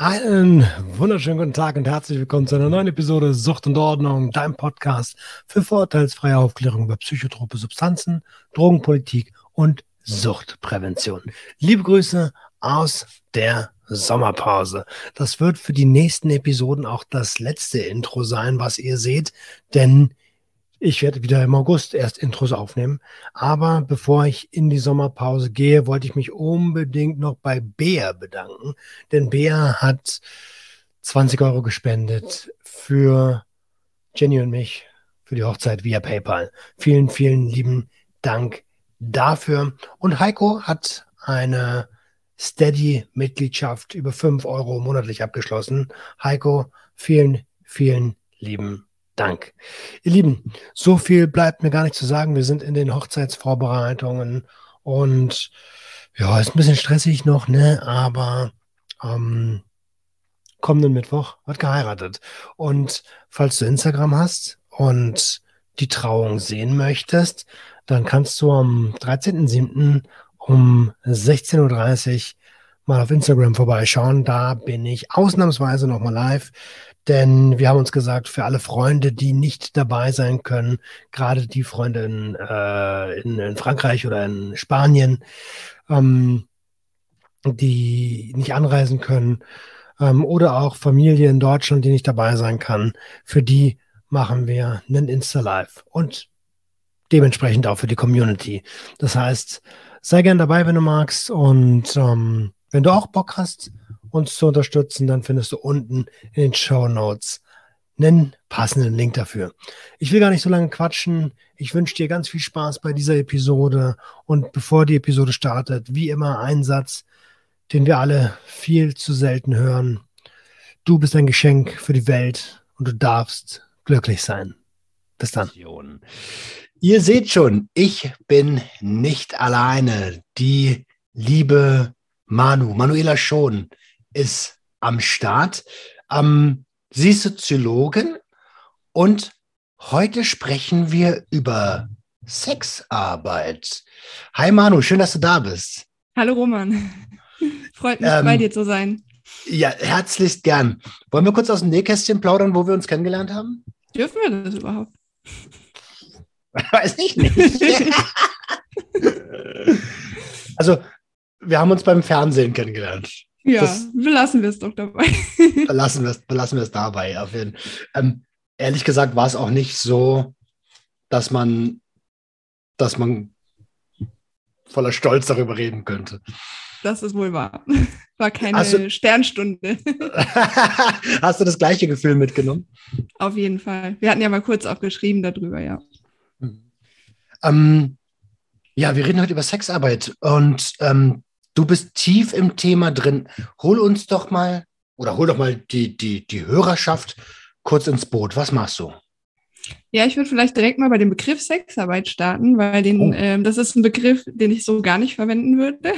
Einen wunderschönen guten Tag und herzlich willkommen zu einer neuen Episode Sucht und Ordnung, deinem Podcast für vorurteilsfreie Aufklärung über psychotrope Substanzen, Drogenpolitik und Suchtprävention. Liebe Grüße aus der Sommerpause. Das wird für die nächsten Episoden auch das letzte Intro sein, was ihr seht, denn ich werde wieder im August erst Intros aufnehmen. Aber bevor ich in die Sommerpause gehe, wollte ich mich unbedingt noch bei Bea bedanken. Denn Bea hat 20 Euro gespendet für Jenny und mich für die Hochzeit via PayPal. Vielen, vielen lieben Dank dafür. Und Heiko hat eine Steady-Mitgliedschaft über 5 Euro monatlich abgeschlossen. Heiko, vielen, vielen lieben Dank. Ihr Lieben, so viel bleibt mir gar nicht zu sagen. Wir sind in den Hochzeitsvorbereitungen und ja, ist ein bisschen stressig noch, ne? Aber ähm, kommenden Mittwoch wird geheiratet. Und falls du Instagram hast und die Trauung sehen möchtest, dann kannst du am 13.07. um 16.30 Uhr mal auf Instagram vorbeischauen. Da bin ich ausnahmsweise nochmal live. Denn wir haben uns gesagt, für alle Freunde, die nicht dabei sein können, gerade die Freunde in, äh, in, in Frankreich oder in Spanien, ähm, die nicht anreisen können, ähm, oder auch Familie in Deutschland, die nicht dabei sein kann, für die machen wir einen Insta-Live und dementsprechend auch für die Community. Das heißt, sei gern dabei, wenn du magst und ähm, wenn du auch Bock hast, uns zu unterstützen, dann findest du unten in den Show Notes einen passenden Link dafür. Ich will gar nicht so lange quatschen. Ich wünsche dir ganz viel Spaß bei dieser Episode. Und bevor die Episode startet, wie immer ein Satz, den wir alle viel zu selten hören. Du bist ein Geschenk für die Welt und du darfst glücklich sein. Bis dann. Ihr seht schon, ich bin nicht alleine. Die liebe Manu, Manuela Schon, ist am Start. Ähm, sie ist Soziologin und heute sprechen wir über Sexarbeit. Hi Manu, schön, dass du da bist. Hallo Roman, freut mich, ähm, bei dir zu sein. Ja, herzlichst gern. Wollen wir kurz aus dem Nähkästchen plaudern, wo wir uns kennengelernt haben? Dürfen wir das überhaupt? Weiß ich nicht. also, wir haben uns beim Fernsehen kennengelernt. Ja, das, belassen wir es doch dabei. belassen wir es belassen dabei. Auf jeden. Ähm, ehrlich gesagt war es auch nicht so, dass man, dass man voller Stolz darüber reden könnte. Das ist wohl wahr. War keine du, Sternstunde. hast du das gleiche Gefühl mitgenommen? Auf jeden Fall. Wir hatten ja mal kurz auch geschrieben darüber, ja. Mhm. Ähm, ja, wir reden heute über Sexarbeit und ähm, Du bist tief im Thema drin. Hol uns doch mal oder hol doch mal die, die, die Hörerschaft kurz ins Boot. Was machst du? Ja, ich würde vielleicht direkt mal bei dem Begriff Sexarbeit starten, weil den, oh. ähm, das ist ein Begriff, den ich so gar nicht verwenden würde.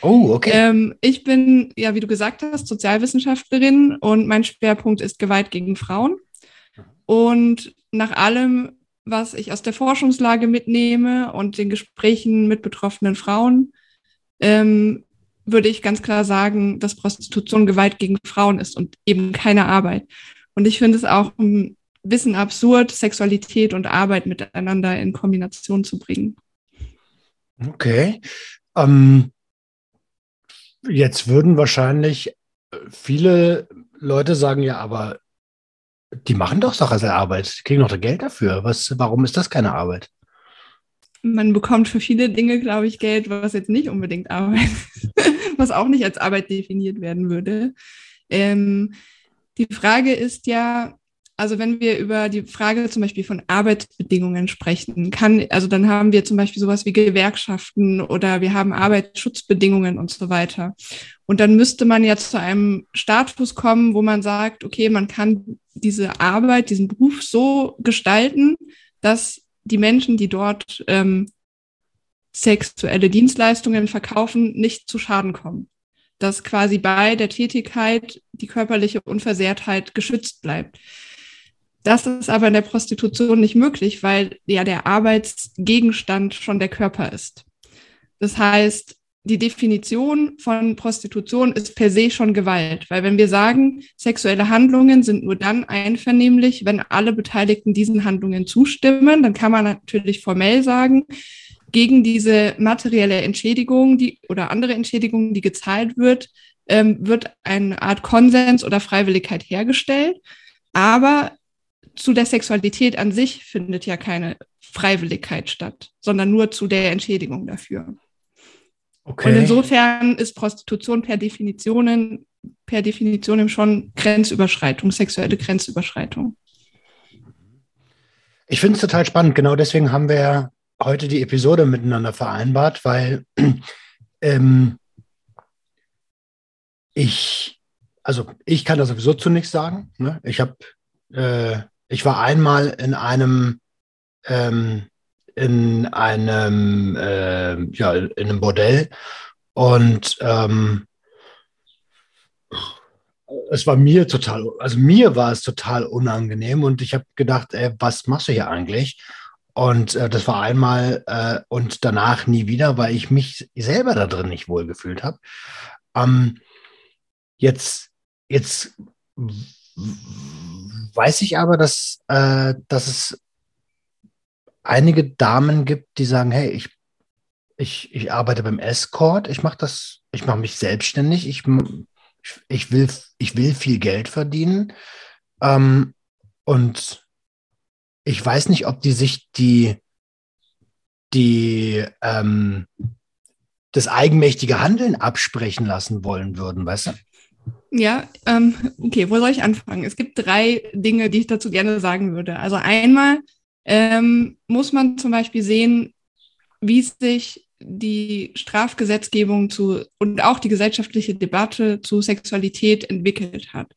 Oh, okay. Ähm, ich bin, ja, wie du gesagt hast, Sozialwissenschaftlerin und mein Schwerpunkt ist Gewalt gegen Frauen. Und nach allem, was ich aus der Forschungslage mitnehme und den Gesprächen mit betroffenen Frauen, ähm, würde ich ganz klar sagen, dass Prostitution Gewalt gegen Frauen ist und eben keine Arbeit. Und ich finde es auch ein bisschen absurd, Sexualität und Arbeit miteinander in Kombination zu bringen. Okay. Ähm, jetzt würden wahrscheinlich viele Leute sagen, ja, aber die machen doch Arbeit, die kriegen doch Geld dafür. Was, warum ist das keine Arbeit? Man bekommt für viele Dinge, glaube ich, Geld, was jetzt nicht unbedingt Arbeit ist, was auch nicht als Arbeit definiert werden würde. Ähm, die Frage ist ja, also wenn wir über die Frage zum Beispiel von Arbeitsbedingungen sprechen, kann, also dann haben wir zum Beispiel sowas wie Gewerkschaften oder wir haben Arbeitsschutzbedingungen und so weiter. Und dann müsste man ja zu einem Status kommen, wo man sagt, okay, man kann diese Arbeit, diesen Beruf so gestalten, dass die Menschen, die dort ähm, sexuelle Dienstleistungen verkaufen, nicht zu Schaden kommen. Dass quasi bei der Tätigkeit die körperliche Unversehrtheit geschützt bleibt. Das ist aber in der Prostitution nicht möglich, weil ja der Arbeitsgegenstand schon der Körper ist. Das heißt, die Definition von Prostitution ist per se schon Gewalt, weil wenn wir sagen, sexuelle Handlungen sind nur dann einvernehmlich, wenn alle Beteiligten diesen Handlungen zustimmen, dann kann man natürlich formell sagen, gegen diese materielle Entschädigung die, oder andere Entschädigung, die gezahlt wird, ähm, wird eine Art Konsens oder Freiwilligkeit hergestellt. Aber zu der Sexualität an sich findet ja keine Freiwilligkeit statt, sondern nur zu der Entschädigung dafür. Okay. Und insofern ist Prostitution per Definition, per Definition schon Grenzüberschreitung, sexuelle Grenzüberschreitung. Ich finde es total spannend. Genau deswegen haben wir heute die Episode miteinander vereinbart, weil ähm, ich, also ich kann da sowieso zu nichts sagen. Ne? Ich habe, äh, ich war einmal in einem ähm, in einem, äh, ja, in einem Bordell und ähm, es war mir total, also mir war es total unangenehm und ich habe gedacht, ey, was machst du hier eigentlich? Und äh, das war einmal äh, und danach nie wieder, weil ich mich selber da drin nicht wohl gefühlt habe. Ähm, jetzt, jetzt weiß ich aber, dass, äh, dass es einige Damen gibt, die sagen, hey, ich, ich, ich arbeite beim Escort, ich mache das, ich mache mich selbstständig, ich, ich, will, ich will viel Geld verdienen. Ähm, und ich weiß nicht, ob die sich die, die ähm, das eigenmächtige Handeln absprechen lassen wollen würden, weißt du? Ja, ähm, okay, wo soll ich anfangen? Es gibt drei Dinge, die ich dazu gerne sagen würde. Also einmal ähm, muss man zum Beispiel sehen, wie sich die Strafgesetzgebung zu und auch die gesellschaftliche Debatte zu Sexualität entwickelt hat.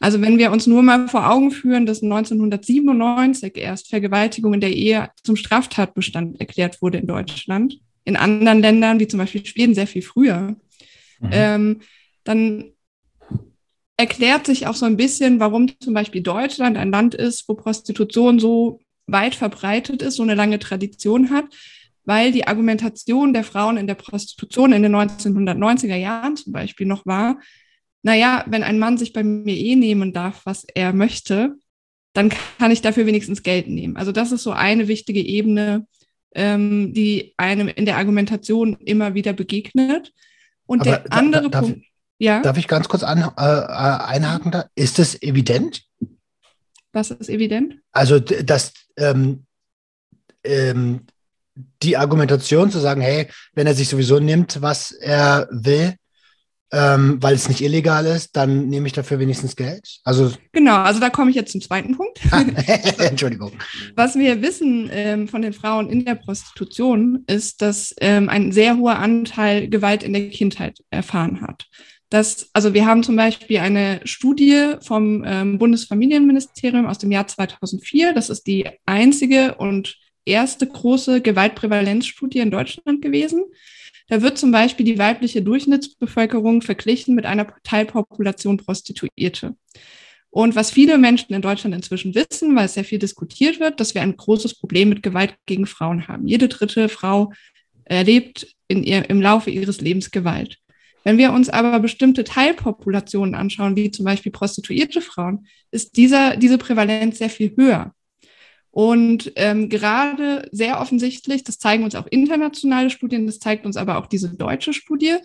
Also wenn wir uns nur mal vor Augen führen, dass 1997 erst Vergewaltigung in der Ehe zum Straftatbestand erklärt wurde in Deutschland, in anderen Ländern wie zum Beispiel Schweden sehr viel früher, mhm. ähm, dann erklärt sich auch so ein bisschen, warum zum Beispiel Deutschland ein Land ist, wo Prostitution so weit verbreitet ist, so eine lange Tradition hat, weil die Argumentation der Frauen in der Prostitution in den 1990er Jahren zum Beispiel noch war, naja, wenn ein Mann sich bei mir eh nehmen darf, was er möchte, dann kann ich dafür wenigstens Geld nehmen. Also das ist so eine wichtige Ebene, ähm, die einem in der Argumentation immer wieder begegnet. Und Aber der andere da, darf, Punkt, ja. Darf ich ganz kurz an, äh, äh einhaken da? Ist das evident? Was ist evident? Also, dass ähm, ähm, die Argumentation zu sagen, hey, wenn er sich sowieso nimmt, was er will, ähm, weil es nicht illegal ist, dann nehme ich dafür wenigstens Geld. Also genau, also da komme ich jetzt zum zweiten Punkt. Ah, Entschuldigung. Was wir wissen ähm, von den Frauen in der Prostitution ist, dass ähm, ein sehr hoher Anteil Gewalt in der Kindheit erfahren hat. Das, also wir haben zum Beispiel eine Studie vom ähm, Bundesfamilienministerium aus dem Jahr 2004. Das ist die einzige und erste große Gewaltprävalenzstudie in Deutschland gewesen. Da wird zum Beispiel die weibliche Durchschnittsbevölkerung verglichen mit einer Teilpopulation Prostituierte. Und was viele Menschen in Deutschland inzwischen wissen, weil es sehr viel diskutiert wird, dass wir ein großes Problem mit Gewalt gegen Frauen haben. Jede dritte Frau erlebt in ihr, im Laufe ihres Lebens Gewalt. Wenn wir uns aber bestimmte Teilpopulationen anschauen, wie zum Beispiel prostituierte Frauen, ist dieser, diese Prävalenz sehr viel höher. Und ähm, gerade sehr offensichtlich, das zeigen uns auch internationale Studien, das zeigt uns aber auch diese deutsche Studie,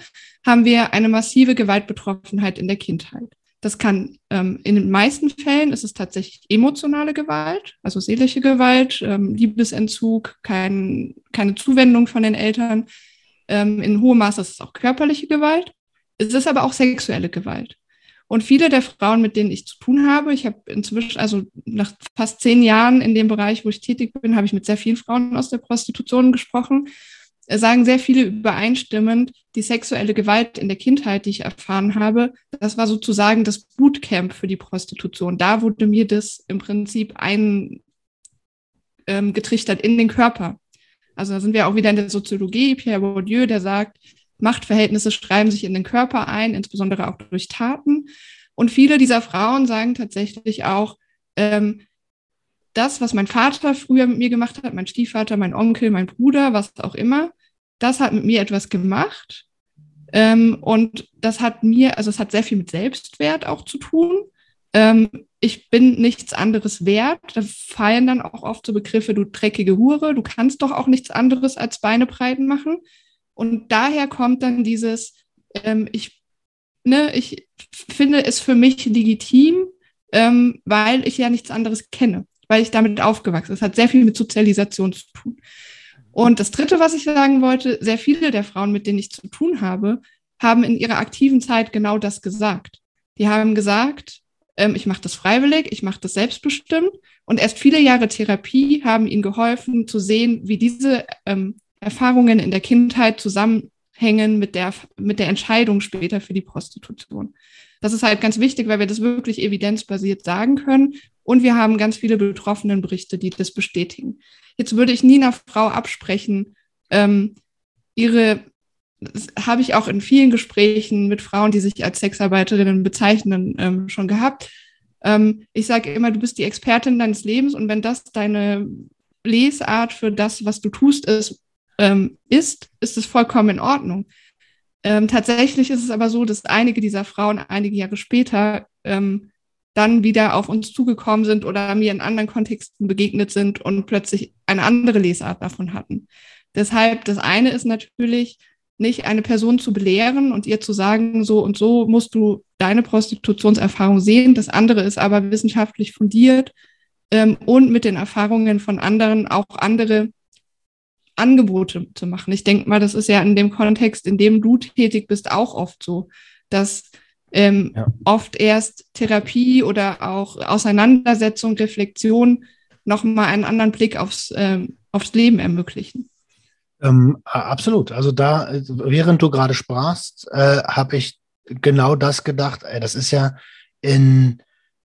haben wir eine massive Gewaltbetroffenheit in der Kindheit. Das kann ähm, in den meisten Fällen ist es tatsächlich emotionale Gewalt, also seelische Gewalt, ähm, Liebesentzug, kein, keine Zuwendung von den Eltern. Ähm, in hohem Maße ist es auch körperliche Gewalt. Es ist aber auch sexuelle Gewalt. Und viele der Frauen, mit denen ich zu tun habe, ich habe inzwischen, also nach fast zehn Jahren in dem Bereich, wo ich tätig bin, habe ich mit sehr vielen Frauen aus der Prostitution gesprochen, äh, sagen sehr viele übereinstimmend, die sexuelle Gewalt in der Kindheit, die ich erfahren habe, das war sozusagen das Bootcamp für die Prostitution. Da wurde mir das im Prinzip eingetrichtert ähm, in den Körper. Also da sind wir auch wieder in der Soziologie. Pierre Bourdieu, der sagt, Machtverhältnisse schreiben sich in den Körper ein, insbesondere auch durch Taten. Und viele dieser Frauen sagen tatsächlich auch, ähm, das, was mein Vater früher mit mir gemacht hat, mein Stiefvater, mein Onkel, mein Bruder, was auch immer, das hat mit mir etwas gemacht. Ähm, und das hat mir, also es hat sehr viel mit Selbstwert auch zu tun. Ähm, ich bin nichts anderes wert. Da fallen dann auch oft so Begriffe, du dreckige Hure, du kannst doch auch nichts anderes als Beine breiten machen. Und daher kommt dann dieses, ähm, ich, ne, ich finde es für mich legitim, ähm, weil ich ja nichts anderes kenne, weil ich damit aufgewachsen bin. Es hat sehr viel mit Sozialisation zu tun. Und das Dritte, was ich sagen wollte, sehr viele der Frauen, mit denen ich zu tun habe, haben in ihrer aktiven Zeit genau das gesagt. Die haben gesagt, ähm, ich mache das freiwillig, ich mache das selbstbestimmt. Und erst viele Jahre Therapie haben ihnen geholfen zu sehen, wie diese ähm, Erfahrungen in der Kindheit zusammenhängen mit der, mit der Entscheidung später für die Prostitution. Das ist halt ganz wichtig, weil wir das wirklich evidenzbasiert sagen können. Und wir haben ganz viele betroffenen Berichte, die das bestätigen. Jetzt würde ich nie einer Frau absprechen, ähm, ihre, habe ich auch in vielen Gesprächen mit Frauen, die sich als Sexarbeiterinnen bezeichnen, ähm, schon gehabt. Ähm, ich sage immer, du bist die Expertin deines Lebens und wenn das deine Lesart für das, was du tust, ist, ähm, ist, ist es vollkommen in Ordnung. Ähm, tatsächlich ist es aber so, dass einige dieser Frauen einige Jahre später ähm, dann wieder auf uns zugekommen sind oder mir in anderen Kontexten begegnet sind und plötzlich eine andere Lesart davon hatten. Deshalb, das eine ist natürlich, nicht eine Person zu belehren und ihr zu sagen, so und so musst du deine Prostitutionserfahrung sehen. Das andere ist aber wissenschaftlich fundiert ähm, und mit den Erfahrungen von anderen auch andere Angebote zu machen. Ich denke mal, das ist ja in dem Kontext, in dem du tätig bist, auch oft so, dass ähm, ja. oft erst Therapie oder auch Auseinandersetzung, Reflexion nochmal einen anderen Blick aufs, ähm, aufs Leben ermöglichen. Ähm, absolut. Also da, während du gerade sprachst, äh, habe ich genau das gedacht. Ey, das ist ja in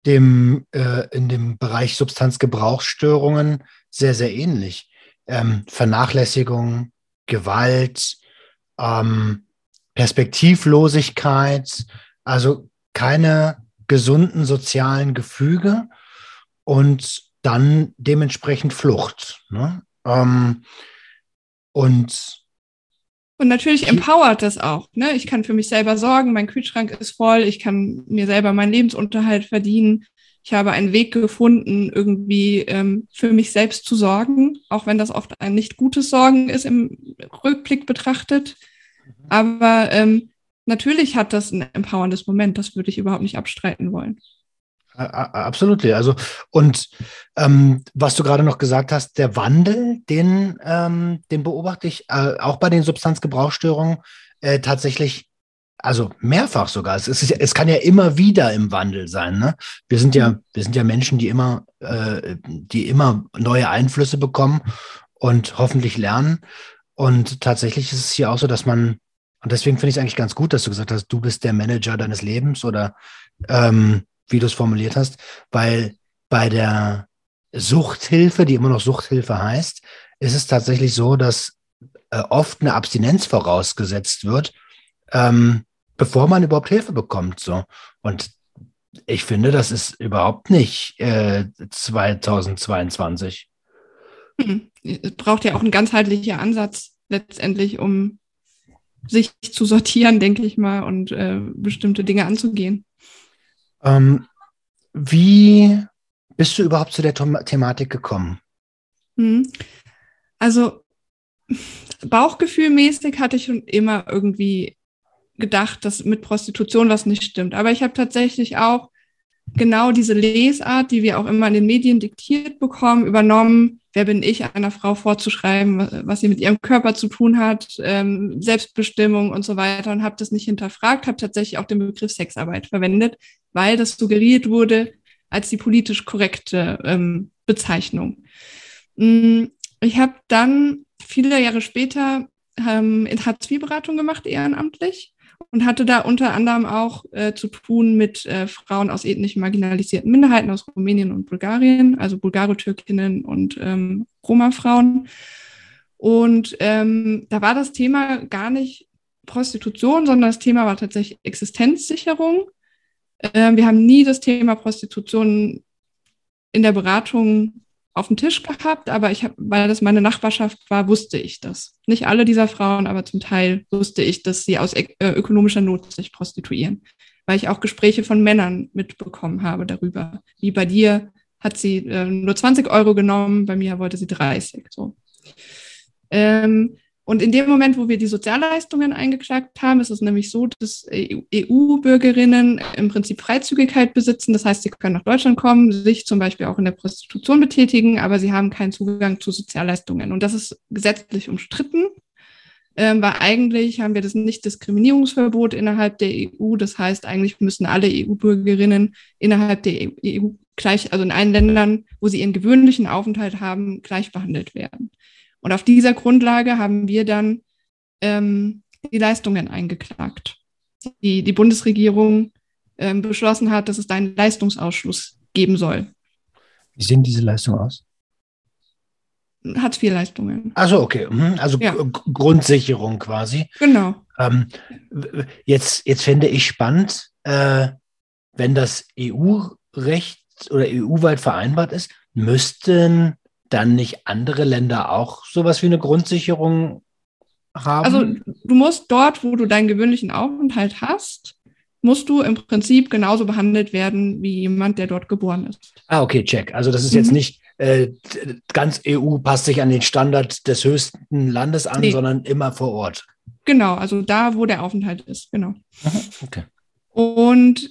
dem, äh, in dem Bereich Substanzgebrauchsstörungen sehr, sehr ähnlich ähm, Vernachlässigung, Gewalt, ähm, Perspektivlosigkeit, also keine gesunden sozialen Gefüge und dann dementsprechend Flucht. Ne? Ähm, und und natürlich empowert das auch. Ne? Ich kann für mich selber sorgen, mein Kühlschrank ist voll, ich kann mir selber meinen Lebensunterhalt verdienen ich habe einen Weg gefunden, irgendwie ähm, für mich selbst zu sorgen, auch wenn das oft ein nicht gutes Sorgen ist im Rückblick betrachtet. Mhm. Aber ähm, natürlich hat das ein empowerndes Moment, das würde ich überhaupt nicht abstreiten wollen. Absolut. Also, und ähm, was du gerade noch gesagt hast, der Wandel, den, ähm, den beobachte ich äh, auch bei den Substanzgebrauchsstörungen äh, tatsächlich also mehrfach sogar. Es, ist, es kann ja immer wieder im Wandel sein. Ne? Wir sind ja, mhm. wir sind ja Menschen, die immer, äh, die immer neue Einflüsse bekommen und hoffentlich lernen. Und tatsächlich ist es hier auch so, dass man, und deswegen finde ich es eigentlich ganz gut, dass du gesagt hast, du bist der Manager deines Lebens oder ähm, wie du es formuliert hast, weil bei der Suchthilfe, die immer noch Suchthilfe heißt, ist es tatsächlich so, dass äh, oft eine Abstinenz vorausgesetzt wird, ähm, bevor man überhaupt Hilfe bekommt. So. Und ich finde, das ist überhaupt nicht äh, 2022. Hm. Es braucht ja auch ein ganzheitlicher Ansatz letztendlich, um sich zu sortieren, denke ich mal, und äh, bestimmte Dinge anzugehen. Ähm, wie bist du überhaupt zu der Thematik gekommen? Hm. Also Bauchgefühlmäßig hatte ich schon immer irgendwie gedacht, dass mit Prostitution was nicht stimmt. Aber ich habe tatsächlich auch genau diese Lesart, die wir auch immer in den Medien diktiert bekommen, übernommen. Wer bin ich, einer Frau vorzuschreiben, was sie mit ihrem Körper zu tun hat, ähm, Selbstbestimmung und so weiter und habe das nicht hinterfragt, habe tatsächlich auch den Begriff Sexarbeit verwendet, weil das suggeriert wurde als die politisch korrekte ähm, Bezeichnung. Mm, ich habe dann viele Jahre später ähm, in Hartz-IV-Beratung gemacht, ehrenamtlich und hatte da unter anderem auch äh, zu tun mit äh, Frauen aus ethnisch marginalisierten Minderheiten aus Rumänien und Bulgarien, also Bulgaro-Türkinnen und ähm, Roma-Frauen. Und ähm, da war das Thema gar nicht Prostitution, sondern das Thema war tatsächlich Existenzsicherung. Ähm, wir haben nie das Thema Prostitution in der Beratung auf dem Tisch gehabt, aber ich habe, weil das meine Nachbarschaft war, wusste ich das. Nicht alle dieser Frauen, aber zum Teil wusste ich, dass sie aus äh, ökonomischer Not sich prostituieren, weil ich auch Gespräche von Männern mitbekommen habe darüber. Wie bei dir hat sie äh, nur 20 Euro genommen, bei mir wollte sie 30. So. Ähm, und in dem Moment, wo wir die Sozialleistungen eingeklagt haben, ist es nämlich so, dass EU-Bürgerinnen im Prinzip Freizügigkeit besitzen. Das heißt, sie können nach Deutschland kommen, sich zum Beispiel auch in der Prostitution betätigen, aber sie haben keinen Zugang zu Sozialleistungen. Und das ist gesetzlich umstritten, ähm, weil eigentlich haben wir das Nicht-Diskriminierungsverbot innerhalb der EU. Das heißt, eigentlich müssen alle EU-Bürgerinnen innerhalb der EU gleich, also in allen Ländern, wo sie ihren gewöhnlichen Aufenthalt haben, gleich behandelt werden. Und auf dieser Grundlage haben wir dann ähm, die Leistungen eingeklagt, die die Bundesregierung ähm, beschlossen hat, dass es da einen Leistungsausschluss geben soll. Wie sehen diese Leistungen aus? Hartz-IV-Leistungen. Also okay, mhm. also ja. Grundsicherung quasi. Genau. Ähm, jetzt, jetzt fände ich spannend, äh, wenn das EU-Recht oder EU-weit vereinbart ist, müssten dann nicht andere Länder auch sowas wie eine Grundsicherung haben? Also du musst dort, wo du deinen gewöhnlichen Aufenthalt hast, musst du im Prinzip genauso behandelt werden wie jemand, der dort geboren ist. Ah, okay, check. Also das ist mhm. jetzt nicht äh, ganz EU passt sich an den Standard des höchsten Landes an, nee. sondern immer vor Ort. Genau, also da, wo der Aufenthalt ist, genau. Okay. Und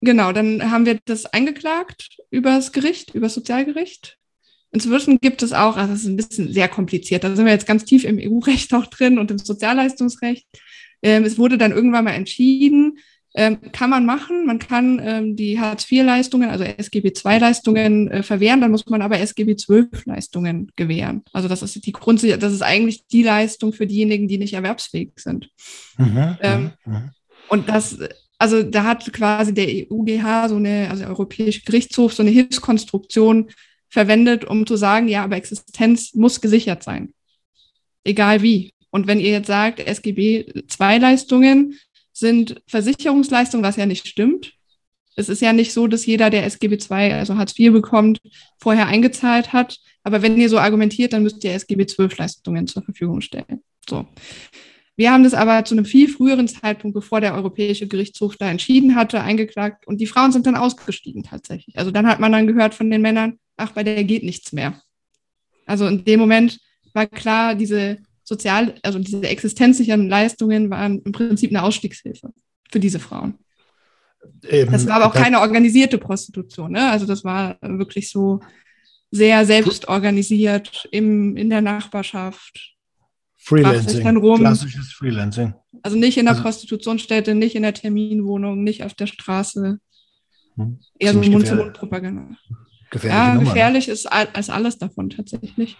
genau, dann haben wir das eingeklagt übers Gericht, übers Sozialgericht. Inzwischen gibt es auch, also es ist ein bisschen sehr kompliziert, da sind wir jetzt ganz tief im EU-Recht auch drin und im Sozialleistungsrecht. Ähm, es wurde dann irgendwann mal entschieden, ähm, kann man machen, man kann ähm, die Hartz-IV-Leistungen, also SGB-II-Leistungen äh, verwehren, dann muss man aber SGB-12-Leistungen gewähren. Also das ist die Grund, das ist eigentlich die Leistung für diejenigen, die nicht erwerbsfähig sind. Mhm, ähm, mhm. mhm. Und das, also da hat quasi der EUGH so eine, also der Europäische Gerichtshof so eine Hilfskonstruktion verwendet, um zu sagen, ja, aber Existenz muss gesichert sein. Egal wie. Und wenn ihr jetzt sagt, SGB-II-Leistungen sind Versicherungsleistungen, was ja nicht stimmt. Es ist ja nicht so, dass jeder, der SGB II, also Hartz IV bekommt, vorher eingezahlt hat. Aber wenn ihr so argumentiert, dann müsst ihr SGB XII-Leistungen zur Verfügung stellen. So. Wir haben das aber zu einem viel früheren Zeitpunkt, bevor der Europäische Gerichtshof da entschieden hatte, eingeklagt und die Frauen sind dann ausgestiegen tatsächlich. Also dann hat man dann gehört von den Männern, ach, bei der geht nichts mehr. Also in dem Moment war klar, diese sozial, also diese existenzsichernden Leistungen waren im Prinzip eine Ausstiegshilfe für diese Frauen. Ähm, das war aber auch keine organisierte Prostitution. Ne? Also das war wirklich so sehr selbst organisiert im, in der Nachbarschaft. Freelancing, klassisches Freelancing. Also nicht in der also, Prostitutionsstätte, nicht in der Terminwohnung, nicht auf der Straße. Hm, Eher so Mund-zu-Mund-Propaganda. Gefährliche ja, Nummer, ne? gefährlich ne? ist als alles davon tatsächlich.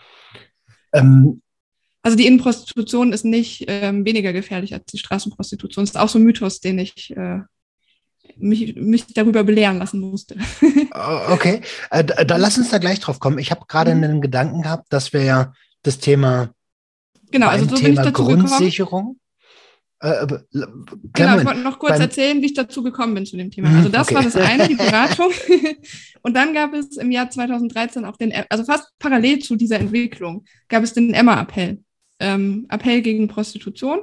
Ähm, also die Innenprostitution ist nicht ähm, weniger gefährlich als die Straßenprostitution. Das ist auch so ein Mythos, den ich äh, mich, mich darüber belehren lassen musste. Oh, okay, äh, da, da, lass uns da gleich drauf kommen. Ich habe gerade mhm. einen Gedanken gehabt, dass wir ja das Thema, genau, also so Thema Grundsicherung äh, genau, ich wollte noch kurz Beim erzählen, wie ich dazu gekommen bin zu dem Thema. Also das okay. war das eine, die Beratung. Und dann gab es im Jahr 2013 auch den, also fast parallel zu dieser Entwicklung, gab es den Emma-Appell. Ähm, Appell gegen Prostitution.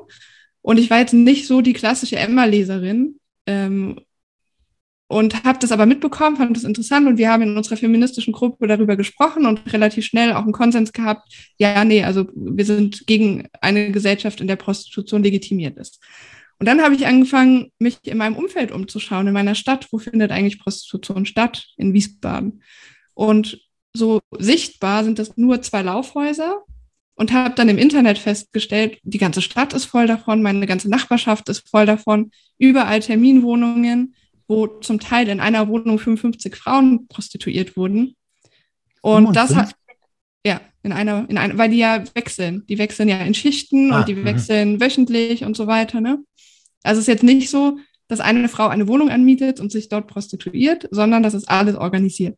Und ich war jetzt nicht so die klassische Emma-Leserin ähm, und habe das aber mitbekommen, fand das interessant und wir haben in unserer feministischen Gruppe darüber gesprochen und relativ schnell auch einen Konsens gehabt, ja, nee, also wir sind gegen eine Gesellschaft, in der Prostitution legitimiert ist. Und dann habe ich angefangen, mich in meinem Umfeld umzuschauen, in meiner Stadt, wo findet eigentlich Prostitution statt, in Wiesbaden. Und so sichtbar sind das nur zwei Laufhäuser und habe dann im Internet festgestellt, die ganze Stadt ist voll davon, meine ganze Nachbarschaft ist voll davon, überall Terminwohnungen, wo zum Teil in einer Wohnung 55 Frauen prostituiert wurden. Und 55? das hat, ja, in einer, in einer, weil die ja wechseln. Die wechseln ja in Schichten ah, und die mh. wechseln wöchentlich und so weiter. Ne? Also es ist jetzt nicht so, dass eine Frau eine Wohnung anmietet und sich dort prostituiert, sondern das ist alles organisiert.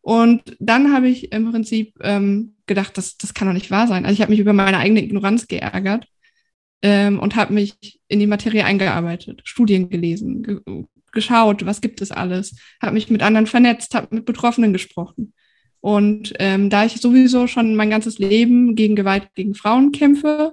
Und dann habe ich im Prinzip ähm, gedacht, das, das kann doch nicht wahr sein. Also ich habe mich über meine eigene Ignoranz geärgert ähm, und habe mich in die Materie eingearbeitet, Studien gelesen, ge geschaut, was gibt es alles, habe mich mit anderen vernetzt, habe mit Betroffenen gesprochen Und ähm, da ich sowieso schon mein ganzes Leben gegen Gewalt gegen Frauen kämpfe,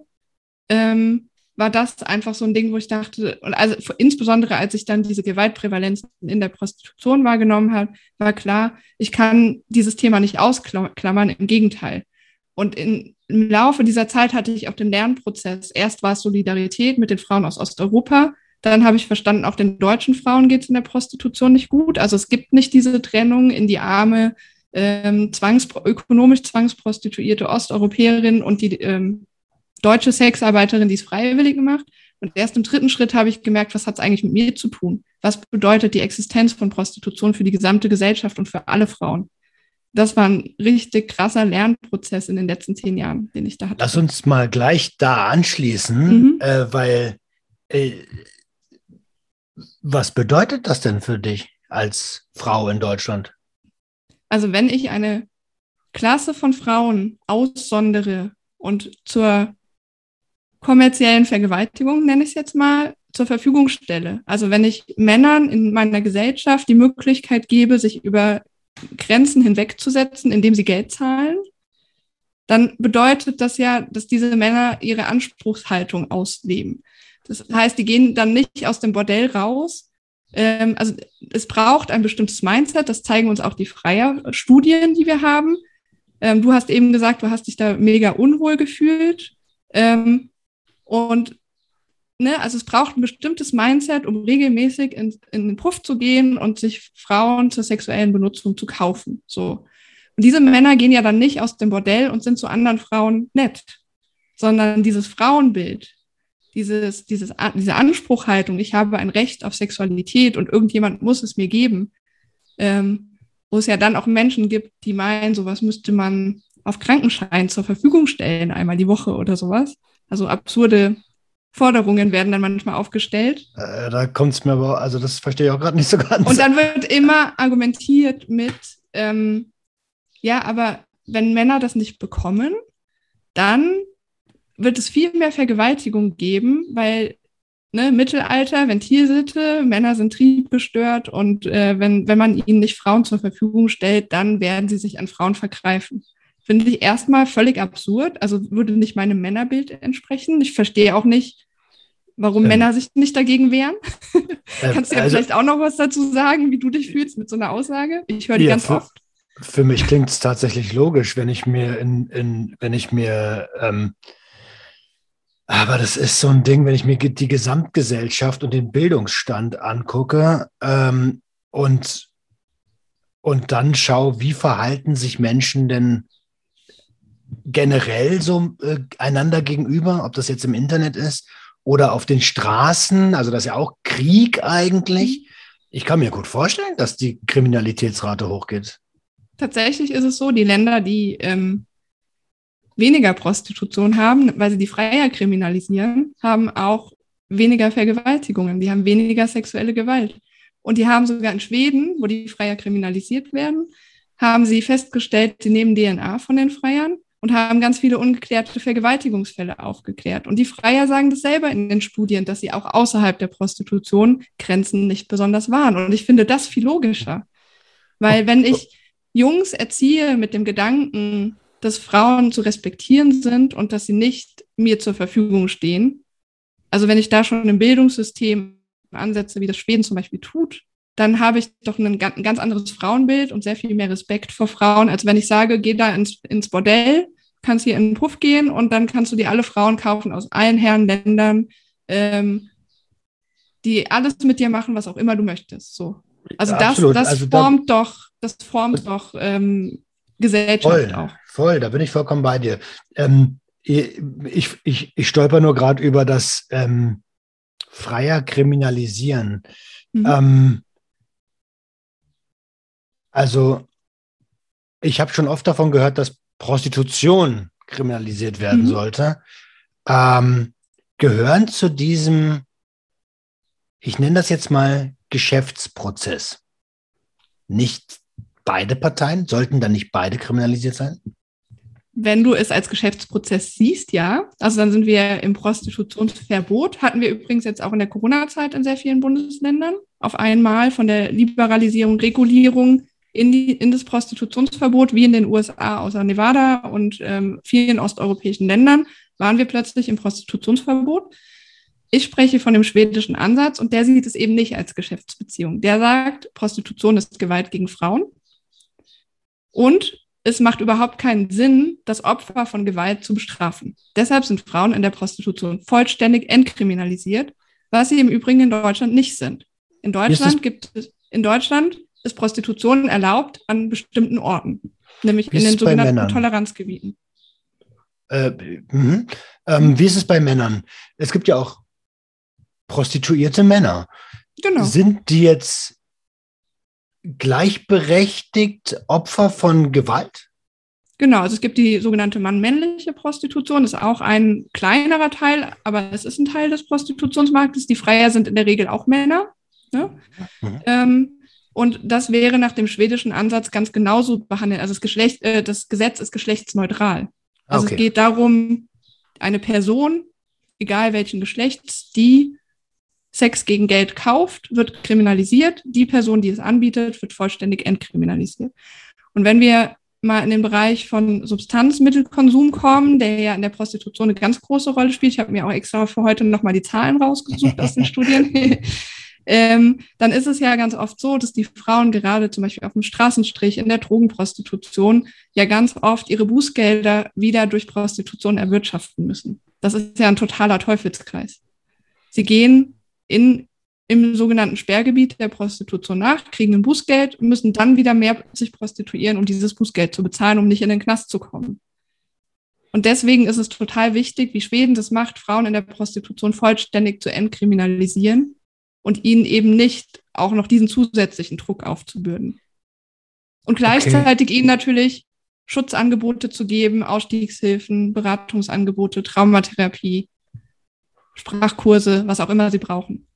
ähm, war das einfach so ein Ding, wo ich dachte, und also insbesondere als ich dann diese Gewaltprävalenz in der Prostitution wahrgenommen habe, war klar, ich kann dieses Thema nicht ausklammern, im Gegenteil. Und in, im Laufe dieser Zeit hatte ich auch den Lernprozess. Erst war es Solidarität mit den Frauen aus Osteuropa. Dann habe ich verstanden, auch den deutschen Frauen geht es in der Prostitution nicht gut. Also es gibt nicht diese Trennung in die arme, ähm, zwangs ökonomisch zwangsprostituierte Osteuropäerin und die ähm, deutsche Sexarbeiterin, die es freiwillig gemacht. Und erst im dritten Schritt habe ich gemerkt, was hat es eigentlich mit mir zu tun? Was bedeutet die Existenz von Prostitution für die gesamte Gesellschaft und für alle Frauen? Das war ein richtig krasser Lernprozess in den letzten zehn Jahren, den ich da hatte. Lass uns mal gleich da anschließen, mhm. äh, weil äh, was bedeutet das denn für dich als Frau in Deutschland? Also wenn ich eine Klasse von Frauen aussondere und zur kommerziellen Vergewaltigung, nenne ich es jetzt mal, zur Verfügung stelle. Also wenn ich Männern in meiner Gesellschaft die Möglichkeit gebe, sich über Grenzen hinwegzusetzen, indem sie Geld zahlen, dann bedeutet das ja, dass diese Männer ihre Anspruchshaltung ausleben. Das heißt, die gehen dann nicht aus dem Bordell raus. Ähm, also es braucht ein bestimmtes Mindset, das zeigen uns auch die Freier-Studien, die wir haben. Ähm, du hast eben gesagt, du hast dich da mega unwohl gefühlt. Ähm, und ne, also es braucht ein bestimmtes Mindset, um regelmäßig in, in den Puff zu gehen und sich Frauen zur sexuellen Benutzung zu kaufen. So. Und diese Männer gehen ja dann nicht aus dem Bordell und sind zu anderen Frauen nett, sondern dieses Frauenbild, dieses, dieses, diese Anspruchhaltung, ich habe ein Recht auf Sexualität und irgendjemand muss es mir geben, ähm, wo es ja dann auch Menschen gibt, die meinen, sowas müsste man auf Krankenschein zur Verfügung stellen, einmal die Woche oder sowas. Also absurde Forderungen werden dann manchmal aufgestellt. Äh, da kommt es mir aber, also das verstehe ich auch gerade nicht so ganz. Und dann wird immer argumentiert mit, ähm, ja, aber wenn Männer das nicht bekommen, dann wird es viel mehr Vergewaltigung geben, weil ne, Mittelalter, Ventilsitte, Männer sind triebgestört und äh, wenn, wenn man ihnen nicht Frauen zur Verfügung stellt, dann werden sie sich an Frauen vergreifen. Finde ich erstmal völlig absurd. Also würde nicht meinem Männerbild entsprechen. Ich verstehe auch nicht, warum ähm, Männer sich nicht dagegen wehren. Äh, Kannst du ja also, vielleicht auch noch was dazu sagen, wie du dich fühlst mit so einer Aussage? Ich höre die ja, ganz für, oft. Für mich klingt es tatsächlich logisch, wenn ich mir in, in wenn ich mir ähm, aber das ist so ein Ding, wenn ich mir die Gesamtgesellschaft und den Bildungsstand angucke ähm, und, und dann schaue, wie verhalten sich Menschen denn generell so äh, einander gegenüber, ob das jetzt im Internet ist oder auf den Straßen, also das ist ja auch Krieg eigentlich. Mhm. Ich kann mir gut vorstellen, dass die Kriminalitätsrate hochgeht. Tatsächlich ist es so, die Länder, die ähm, weniger Prostitution haben, weil sie die Freier kriminalisieren, haben auch weniger Vergewaltigungen, die haben weniger sexuelle Gewalt. Und die haben sogar in Schweden, wo die Freier kriminalisiert werden, haben sie festgestellt, sie nehmen DNA von den Freiern und haben ganz viele ungeklärte Vergewaltigungsfälle aufgeklärt. Und die Freier sagen das selber in den Studien, dass sie auch außerhalb der Prostitution Grenzen nicht besonders wahren. Und ich finde das viel logischer. Weil wenn ich Jungs erziehe mit dem Gedanken, dass Frauen zu respektieren sind und dass sie nicht mir zur Verfügung stehen, also wenn ich da schon im Bildungssystem ansetze, wie das Schweden zum Beispiel tut, dann habe ich doch ein, ganz anderes Frauenbild und sehr viel mehr Respekt vor Frauen, als wenn ich sage, geh da ins, ins Bordell, kannst hier in den Puff gehen und dann kannst du dir alle Frauen kaufen aus allen Herrenländern, ähm, die alles mit dir machen, was auch immer du möchtest. So. Also das, das also formt doch, das formt doch ähm, Gesellschaft voll, auch. Voll, da bin ich vollkommen bei dir. Ähm, ich, ich, ich stolper nur gerade über das ähm, freier Kriminalisieren. Mhm. Ähm, also, ich habe schon oft davon gehört, dass Prostitution kriminalisiert werden mhm. sollte. Ähm, gehören zu diesem, ich nenne das jetzt mal Geschäftsprozess. Nicht beide Parteien, sollten dann nicht beide kriminalisiert sein? Wenn du es als Geschäftsprozess siehst, ja. Also dann sind wir im Prostitutionsverbot. Hatten wir übrigens jetzt auch in der Corona-Zeit in sehr vielen Bundesländern. Auf einmal von der Liberalisierung, Regulierung in, die, in das Prostitutionsverbot, wie in den USA, außer Nevada und ähm, vielen osteuropäischen Ländern, waren wir plötzlich im Prostitutionsverbot. Ich spreche von dem schwedischen Ansatz und der sieht es eben nicht als Geschäftsbeziehung. Der sagt, Prostitution ist Gewalt gegen Frauen. Und es macht überhaupt keinen Sinn, das Opfer von Gewalt zu bestrafen. Deshalb sind Frauen in der Prostitution vollständig entkriminalisiert, was sie im Übrigen in Deutschland nicht sind. In Deutschland gibt es, in Deutschland ist Prostitution erlaubt an bestimmten Orten, nämlich in den sogenannten Toleranzgebieten. Äh, mhm. ähm, wie ist es bei Männern? Es gibt ja auch prostituierte Männer. Genau. Sind die jetzt gleichberechtigt Opfer von Gewalt? Genau, also es gibt die sogenannte Mann-männliche Prostitution, das ist auch ein kleinerer Teil, aber es ist ein Teil des Prostitutionsmarktes. Die Freier sind in der Regel auch Männer. Ne? Mhm. Ähm, und das wäre nach dem schwedischen Ansatz ganz genauso behandelt. Also das, Geschlecht, äh, das Gesetz ist geschlechtsneutral. Also okay. es geht darum, eine Person, egal welchen Geschlechts, die Sex gegen Geld kauft, wird kriminalisiert. Die Person, die es anbietet, wird vollständig entkriminalisiert. Und wenn wir mal in den Bereich von Substanzmittelkonsum kommen, der ja in der Prostitution eine ganz große Rolle spielt. Ich habe mir auch extra für heute nochmal die Zahlen rausgesucht aus den Studien. ähm, dann ist es ja ganz oft so, dass die Frauen gerade zum Beispiel auf dem Straßenstrich in der Drogenprostitution ja ganz oft ihre Bußgelder wieder durch Prostitution erwirtschaften müssen. Das ist ja ein totaler Teufelskreis. Sie gehen in, im sogenannten Sperrgebiet der Prostitution nach, kriegen ein Bußgeld und müssen dann wieder mehr sich prostituieren, um dieses Bußgeld zu bezahlen, um nicht in den Knast zu kommen. Und deswegen ist es total wichtig, wie Schweden das macht, Frauen in der Prostitution vollständig zu entkriminalisieren und ihnen eben nicht auch noch diesen zusätzlichen Druck aufzubürden. Und gleichzeitig okay. ihnen natürlich Schutzangebote zu geben, Ausstiegshilfen, Beratungsangebote, Traumatherapie, Sprachkurse, was auch immer sie brauchen.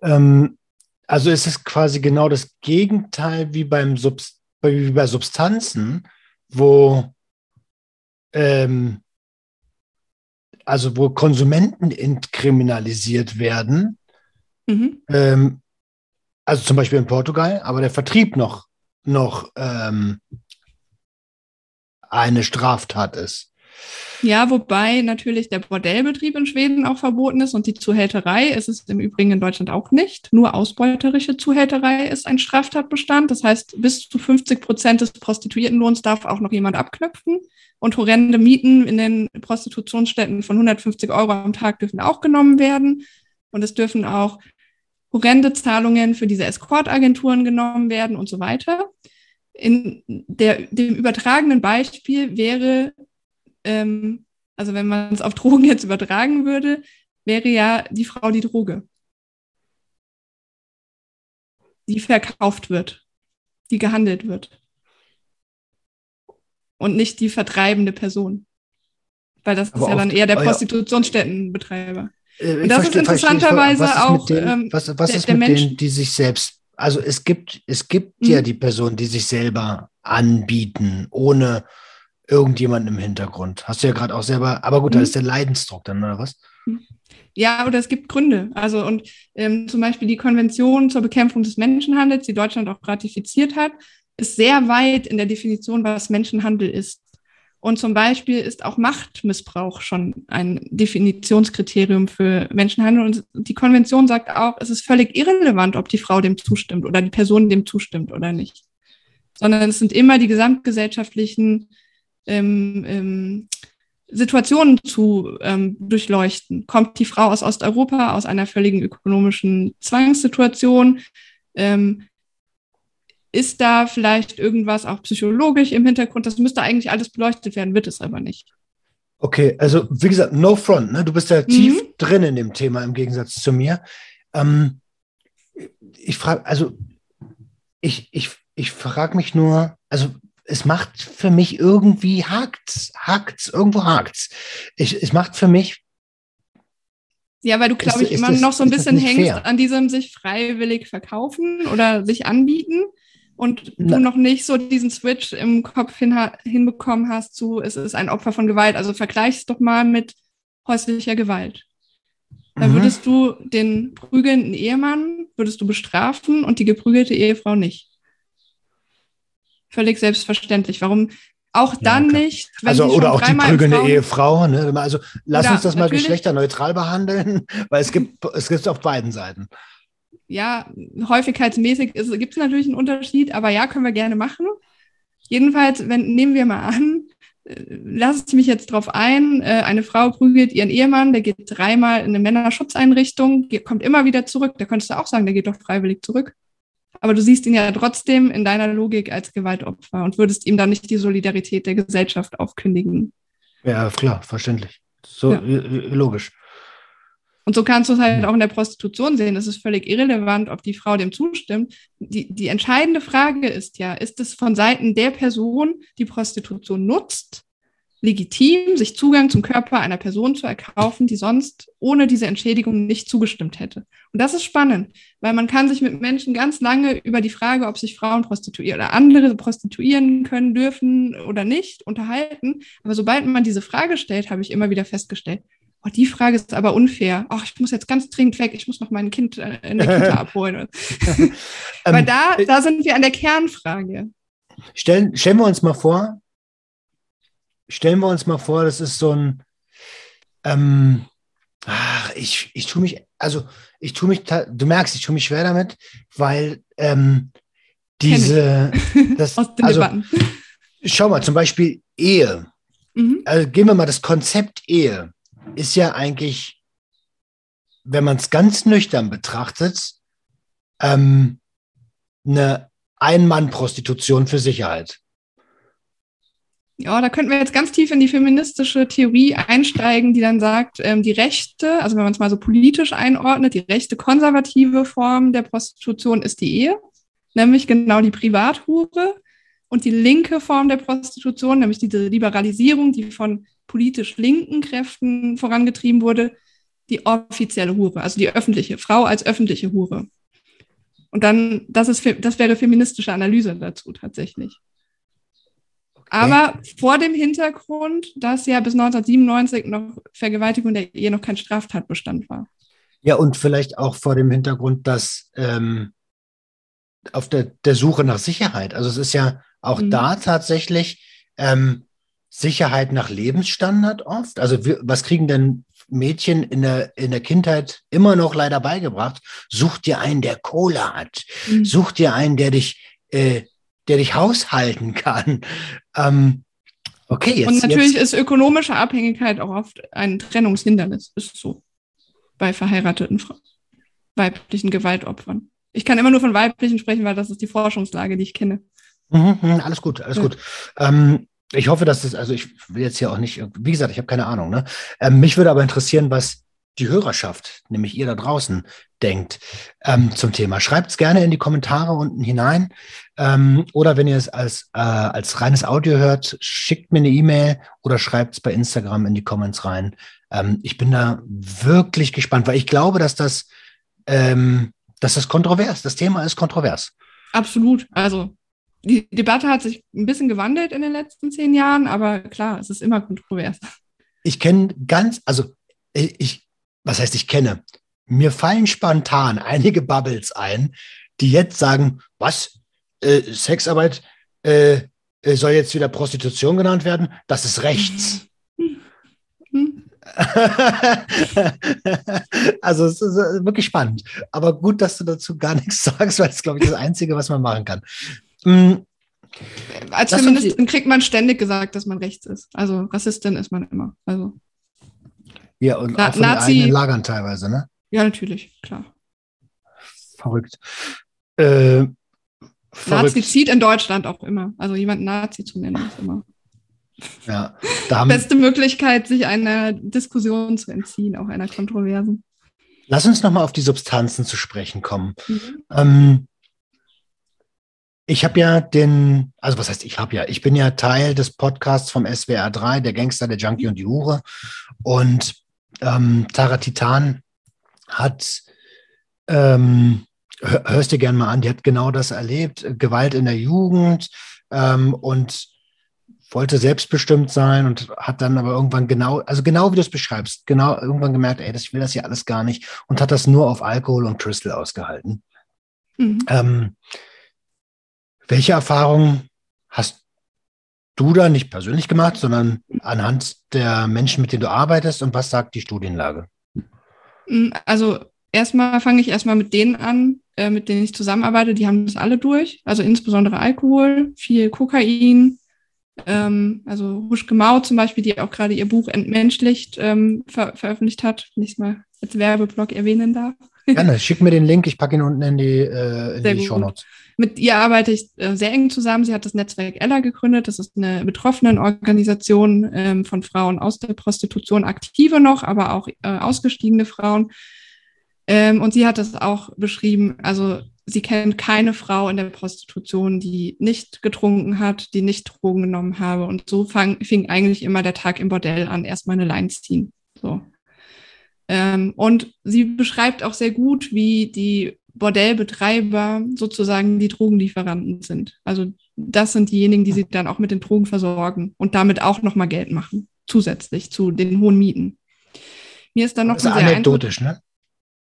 Ähm, also ist es quasi genau das Gegenteil wie, beim Subst wie bei Substanzen, wo ähm, also wo Konsumenten entkriminalisiert werden Mhm. Ähm, also zum Beispiel in Portugal, aber der Vertrieb noch, noch ähm, eine Straftat ist. Ja, wobei natürlich der Bordellbetrieb in Schweden auch verboten ist und die Zuhälterei ist es im Übrigen in Deutschland auch nicht. Nur ausbeuterische Zuhälterei ist ein Straftatbestand. Das heißt, bis zu 50 Prozent des Prostituiertenlohns darf auch noch jemand abknöpfen. Und horrende Mieten in den Prostitutionsstätten von 150 Euro am Tag dürfen auch genommen werden. Und es dürfen auch horrende Zahlungen für diese Escortagenturen genommen werden und so weiter. In der, dem übertragenen Beispiel wäre, ähm, also wenn man es auf Drogen jetzt übertragen würde, wäre ja die Frau die Droge, die verkauft wird, die gehandelt wird. Und nicht die vertreibende Person. Weil das Aber ist ja dann eher der Prostitutionsstättenbetreiber. Äh, und das ist interessanterweise was ist auch. Denen, ähm, was, was der, ist mit Mensch, denen, die sich selbst. Also es gibt, es gibt mhm. ja die Personen, die sich selber anbieten, ohne irgendjemanden im Hintergrund. Hast du ja gerade auch selber, aber gut, mhm. da ist der Leidensdruck dann, oder was? Mhm. Ja, oder es gibt Gründe. Also und ähm, zum Beispiel die Konvention zur Bekämpfung des Menschenhandels, die Deutschland auch ratifiziert hat, ist sehr weit in der Definition, was Menschenhandel ist. Und zum Beispiel ist auch Machtmissbrauch schon ein Definitionskriterium für Menschenhandel. Und die Konvention sagt auch, es ist völlig irrelevant, ob die Frau dem zustimmt oder die Person dem zustimmt oder nicht. Sondern es sind immer die gesamtgesellschaftlichen ähm, ähm, Situationen zu ähm, durchleuchten. Kommt die Frau aus Osteuropa aus einer völligen ökonomischen Zwangssituation? Ähm, ist da vielleicht irgendwas auch psychologisch im Hintergrund? Das müsste eigentlich alles beleuchtet werden, wird es aber nicht. Okay, also wie gesagt, no front, ne? Du bist ja mhm. tief drin in dem Thema im Gegensatz zu mir. Ähm, ich frage, also ich, ich, ich frage mich nur, also es macht für mich irgendwie hakt's, hakt's, irgendwo hakt's. Ich, es macht für mich. Ja, weil du, glaube ich, immer das, noch so ein bisschen hängst fair? an diesem sich freiwillig verkaufen oder sich anbieten und du noch nicht so diesen Switch im Kopf hin, hinbekommen hast zu, es ist ein Opfer von Gewalt. Also vergleich es doch mal mit häuslicher Gewalt. Da mhm. würdest du den prügelnden Ehemann, würdest du bestrafen und die geprügelte Ehefrau nicht. Völlig selbstverständlich. Warum auch dann ja, nicht? also oder auch die prügelnde Frauen, Ehefrau. Ne? Also lass uns das mal geschlechterneutral behandeln, weil es gibt es gibt auf beiden Seiten. Ja, häufigkeitsmäßig gibt es natürlich einen Unterschied, aber ja, können wir gerne machen. Jedenfalls, wenn, nehmen wir mal an, äh, lasse ich mich jetzt drauf ein, äh, eine Frau prügelt ihren Ehemann, der geht dreimal in eine Männerschutzeinrichtung, kommt immer wieder zurück. Da könntest du auch sagen, der geht doch freiwillig zurück. Aber du siehst ihn ja trotzdem in deiner Logik als Gewaltopfer und würdest ihm dann nicht die Solidarität der Gesellschaft aufkündigen. Ja, klar, verständlich. So ja. logisch. Und so kannst du es halt auch in der Prostitution sehen. Es ist völlig irrelevant, ob die Frau dem zustimmt. Die, die entscheidende Frage ist ja, ist es von Seiten der Person, die Prostitution nutzt, legitim, sich Zugang zum Körper einer Person zu erkaufen, die sonst ohne diese Entschädigung nicht zugestimmt hätte. Und das ist spannend, weil man kann sich mit Menschen ganz lange über die Frage, ob sich Frauen prostituieren oder andere prostituieren können, dürfen oder nicht, unterhalten. Aber sobald man diese Frage stellt, habe ich immer wieder festgestellt, oh, die Frage ist aber unfair. Ach, ich muss jetzt ganz dringend weg, ich muss noch mein Kind äh, in der Kita abholen. Weil ähm, da, da sind wir an der Kernfrage. Stellen, stellen wir uns mal vor, stellen wir uns mal vor, das ist so ein, ähm, ach, ich, ich tue mich, also ich tue mich, du merkst, ich tue mich schwer damit, weil ähm, diese, das, Aus den also, Debatten. schau mal, zum Beispiel Ehe. Mhm. Also gehen wir mal das Konzept Ehe ist ja eigentlich, wenn man es ganz nüchtern betrachtet, ähm, eine Ein-Mann-Prostitution für Sicherheit. Ja, da könnten wir jetzt ganz tief in die feministische Theorie einsteigen, die dann sagt, ähm, die rechte, also wenn man es mal so politisch einordnet, die rechte konservative Form der Prostitution ist die Ehe, nämlich genau die Privathure. Und die linke Form der Prostitution, nämlich diese Liberalisierung, die von politisch linken Kräften vorangetrieben wurde, die offizielle Hure, also die öffentliche, Frau als öffentliche Hure. Und dann, das, ist, das wäre feministische Analyse dazu tatsächlich. Aber vor dem Hintergrund, dass ja bis 1997 noch Vergewaltigung der Ehe noch kein Straftatbestand war. Ja, und vielleicht auch vor dem Hintergrund, dass ähm, auf der, der Suche nach Sicherheit, also es ist ja auch mhm. da tatsächlich ähm, Sicherheit nach Lebensstandard oft. Also wir, was kriegen denn Mädchen in der, in der Kindheit immer noch leider beigebracht? Such dir einen, der Kohle hat. Mhm. Such dir einen, der dich äh, der dich haushalten kann. Ähm, okay, jetzt. Und natürlich jetzt. ist ökonomische Abhängigkeit auch oft ein Trennungshindernis, ist so. Bei verheirateten Frauen, weiblichen Gewaltopfern. Ich kann immer nur von weiblichen sprechen, weil das ist die Forschungslage, die ich kenne. Mhm, mhm alles gut, alles ja. gut. Ähm, ich hoffe, dass das, also ich will jetzt hier auch nicht, wie gesagt, ich habe keine Ahnung. Ne? Ähm, mich würde aber interessieren, was die Hörerschaft, nämlich ihr da draußen, denkt ähm, zum Thema. Schreibt es gerne in die Kommentare unten hinein. Ähm, oder wenn ihr es als, äh, als reines Audio hört, schickt mir eine E-Mail oder schreibt es bei Instagram in die Comments rein. Ähm, ich bin da wirklich gespannt, weil ich glaube, dass das, ähm, dass das kontrovers, das Thema ist kontrovers. Absolut. Also die Debatte hat sich ein bisschen gewandelt in den letzten zehn Jahren, aber klar, es ist immer kontrovers. Ich kenne ganz, also ich, was heißt ich kenne? Mir fallen spontan einige Bubbles ein, die jetzt sagen, was, äh, Sexarbeit äh, äh soll jetzt wieder Prostitution genannt werden? Das ist rechts. also es ist äh, wirklich spannend. Aber gut, dass du dazu gar nichts sagst, weil es, glaube ich, das Einzige, was man machen kann. Mhm. Als das Feministin kriegt man ständig gesagt, dass man rechts ist. Also Rassistin ist man immer. Also. Ja, und Na, auch von Nazi, den eigenen Lagern teilweise, ne? Ja, natürlich, klar. Verrückt. Äh, verrückt. Nazi zieht in Deutschland auch immer. Also jemand Nazi zu nennen ist immer. Ja, beste Möglichkeit, sich einer Diskussion zu entziehen, auch einer Kontroversen. Lass uns nochmal auf die Substanzen zu sprechen kommen. Mhm. Ähm, ich habe ja den, also was heißt ich habe ja, ich bin ja Teil des Podcasts vom SWR 3, der Gangster, der Junkie und die Hure. Und ähm, Tara Titan hat, ähm, hörst dir gerne mal an, die hat genau das erlebt, Gewalt in der Jugend ähm, und wollte selbstbestimmt sein und hat dann aber irgendwann genau, also genau wie du es beschreibst, genau irgendwann gemerkt, ey, das, ich will das hier alles gar nicht und hat das nur auf Alkohol und Crystal ausgehalten. Mhm. Ähm, welche Erfahrungen hast du da nicht persönlich gemacht, sondern anhand der Menschen, mit denen du arbeitest und was sagt die Studienlage? Mm, also erstmal fange ich erstmal mit denen an, äh, mit denen ich zusammenarbeite, die haben das alle durch. Also insbesondere Alkohol, viel Kokain, ähm, also Huschke Mau zum Beispiel, die auch gerade ihr Buch Entmenschlicht ähm, ver veröffentlicht hat, wenn ich es mal als Werbeblock erwähnen darf. Gerne, schick mir den Link, ich packe ihn unten in die, äh, in die Show Notes. Mit ihr arbeite ich äh, sehr eng zusammen. Sie hat das Netzwerk Ella gegründet. Das ist eine Betroffenenorganisation ähm, von Frauen aus der Prostitution, aktive noch, aber auch äh, ausgestiegene Frauen. Ähm, und sie hat das auch beschrieben. Also sie kennt keine Frau in der Prostitution, die nicht getrunken hat, die nicht Drogen genommen habe. Und so fang, fing eigentlich immer der Tag im Bordell an, erstmal eine Line ziehen. So. Ähm, und sie beschreibt auch sehr gut, wie die Bordellbetreiber sozusagen die Drogenlieferanten sind. Also das sind diejenigen, die sie dann auch mit den Drogen versorgen und damit auch nochmal Geld machen, zusätzlich zu den hohen Mieten. Mir ist dann noch das ist anekdotisch, ne?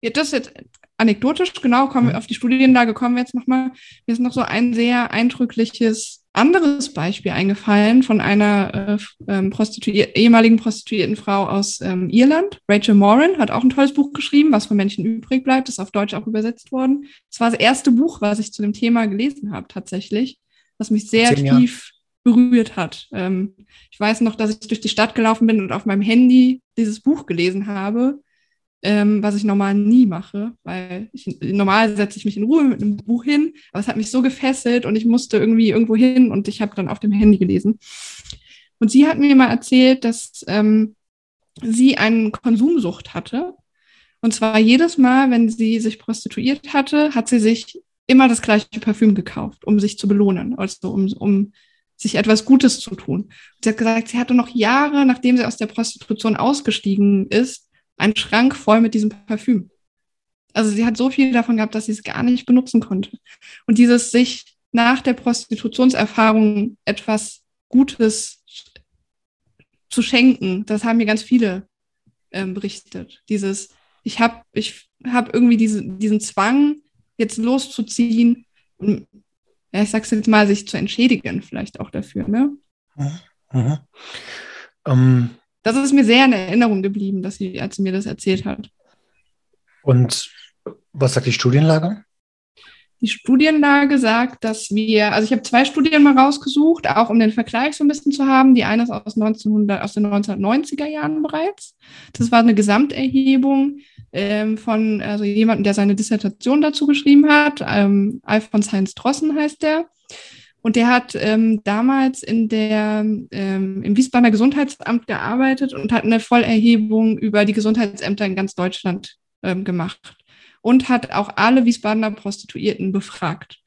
Ja, das ist jetzt anekdotisch, genau, kommen wir mhm. auf die Studienlage kommen wir jetzt nochmal. Mir ist noch so ein sehr eindrückliches anderes Beispiel eingefallen von einer äh, ähm, Prostituier ehemaligen prostituierten Frau aus ähm, Irland. Rachel Moran hat auch ein tolles Buch geschrieben, was von Menschen übrig bleibt, ist auf Deutsch auch übersetzt worden. Es war das erste Buch, was ich zu dem Thema gelesen habe, tatsächlich, was mich sehr tief berührt hat. Ähm, ich weiß noch, dass ich durch die Stadt gelaufen bin und auf meinem Handy dieses Buch gelesen habe ähm, was ich normal nie mache, weil ich, normal setze ich mich in Ruhe mit einem Buch hin, aber es hat mich so gefesselt und ich musste irgendwie irgendwo hin und ich habe dann auf dem Handy gelesen. Und sie hat mir mal erzählt, dass ähm, sie eine Konsumsucht hatte. Und zwar jedes Mal, wenn sie sich prostituiert hatte, hat sie sich immer das gleiche Parfüm gekauft, um sich zu belohnen, also um, um sich etwas Gutes zu tun. Und sie hat gesagt, sie hatte noch Jahre, nachdem sie aus der Prostitution ausgestiegen ist, einen Schrank voll mit diesem Parfüm. Also sie hat so viel davon gehabt, dass sie es gar nicht benutzen konnte. Und dieses sich nach der Prostitutionserfahrung etwas Gutes zu schenken, das haben mir ganz viele ähm, berichtet. Dieses, ich habe ich hab irgendwie diese, diesen Zwang, jetzt loszuziehen und ja, ich sag's jetzt mal, sich zu entschädigen, vielleicht auch dafür, ne? Mhm. Mhm. Um, das ist mir sehr in Erinnerung geblieben, dass sie, als sie mir das erzählt hat. Und was sagt die Studienlage? Die Studienlage sagt, dass wir, also ich habe zwei Studien mal rausgesucht, auch um den Vergleich so ein bisschen zu haben. Die eine ist aus, 1900, aus den 1990er Jahren bereits. Das war eine Gesamterhebung ähm, von also jemandem, der seine Dissertation dazu geschrieben hat. Ähm, Alfons Heinz Drossen heißt der. Und der hat ähm, damals in der, ähm, im Wiesbadener Gesundheitsamt gearbeitet und hat eine Vollerhebung über die Gesundheitsämter in ganz Deutschland ähm, gemacht und hat auch alle Wiesbadener Prostituierten befragt.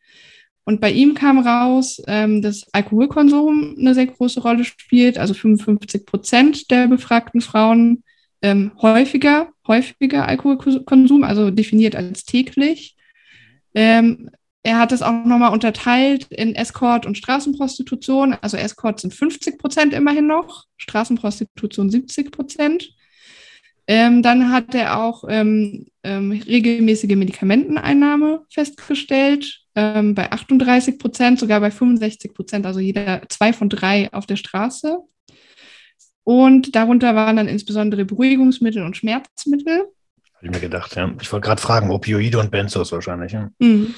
Und bei ihm kam raus, ähm, dass Alkoholkonsum eine sehr große Rolle spielt. Also 55 Prozent der befragten Frauen ähm, häufiger, häufiger Alkoholkonsum, also definiert als täglich. Ähm, er hat es auch nochmal unterteilt in Escort und Straßenprostitution. Also Escort sind 50 Prozent immerhin noch, Straßenprostitution 70 Prozent. Ähm, dann hat er auch ähm, ähm, regelmäßige Medikamenteneinnahme festgestellt, ähm, bei 38 Prozent, sogar bei 65 Prozent, also jeder zwei von drei auf der Straße. Und darunter waren dann insbesondere Beruhigungsmittel und Schmerzmittel. Habe ich mir gedacht, ja. Ich wollte gerade fragen, Opioide und Benzos wahrscheinlich. Ja. Mhm.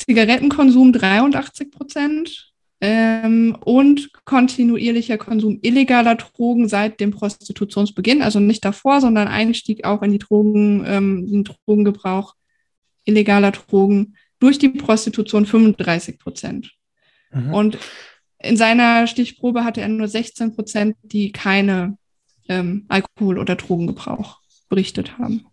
Zigarettenkonsum 83 Prozent ähm, und kontinuierlicher Konsum illegaler Drogen seit dem Prostitutionsbeginn, also nicht davor, sondern Einstieg auch in die Drogen, ähm, den Drogengebrauch illegaler Drogen durch die Prostitution 35 Prozent. Mhm. Und in seiner Stichprobe hatte er nur 16 Prozent, die keine ähm, Alkohol- oder Drogengebrauch berichtet haben.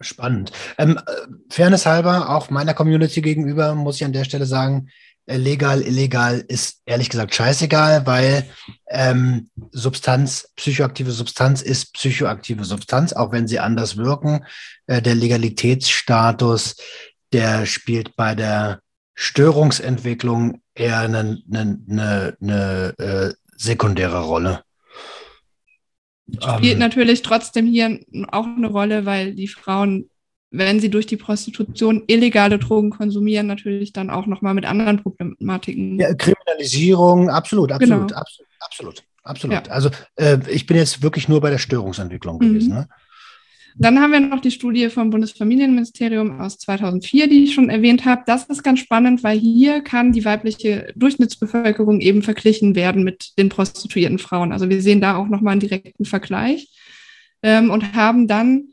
Spannend. Ähm, äh, Fairness halber, auch meiner Community gegenüber, muss ich an der Stelle sagen, äh, legal, illegal ist ehrlich gesagt scheißegal, weil ähm, Substanz, psychoaktive Substanz ist psychoaktive Substanz, auch wenn sie anders wirken. Äh, der Legalitätsstatus, der spielt bei der Störungsentwicklung eher eine, eine, eine, eine äh, sekundäre Rolle. Spielt um, ähm. natürlich trotzdem hier auch eine Rolle, weil die Frauen wenn sie durch die Prostitution illegale Drogen konsumieren, natürlich dann auch nochmal mit anderen Problematiken. Ja, Kriminalisierung, absolut, absolut, genau. absolut, absolut, absolut. Ja. Also äh, ich bin jetzt wirklich nur bei der Störungsentwicklung mhm. gewesen. Ne? Dann haben wir noch die Studie vom Bundesfamilienministerium aus 2004, die ich schon erwähnt habe. Das ist ganz spannend, weil hier kann die weibliche Durchschnittsbevölkerung eben verglichen werden mit den prostituierten Frauen. Also wir sehen da auch nochmal einen direkten Vergleich ähm, und haben dann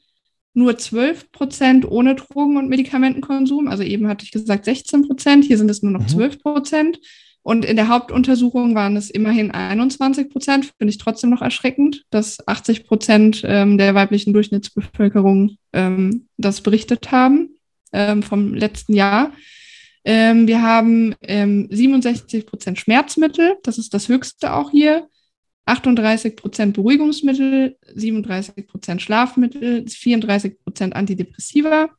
nur 12 Prozent ohne Drogen- und Medikamentenkonsum. Also eben hatte ich gesagt 16 Prozent, hier sind es nur noch 12 mhm. Prozent. Und in der Hauptuntersuchung waren es immerhin 21 Prozent, finde ich trotzdem noch erschreckend, dass 80 Prozent ähm, der weiblichen Durchschnittsbevölkerung ähm, das berichtet haben ähm, vom letzten Jahr. Ähm, wir haben 67 ähm, Prozent Schmerzmittel, das ist das höchste auch hier. 38 Prozent Beruhigungsmittel, 37 Prozent Schlafmittel, 34 Prozent Antidepressiva,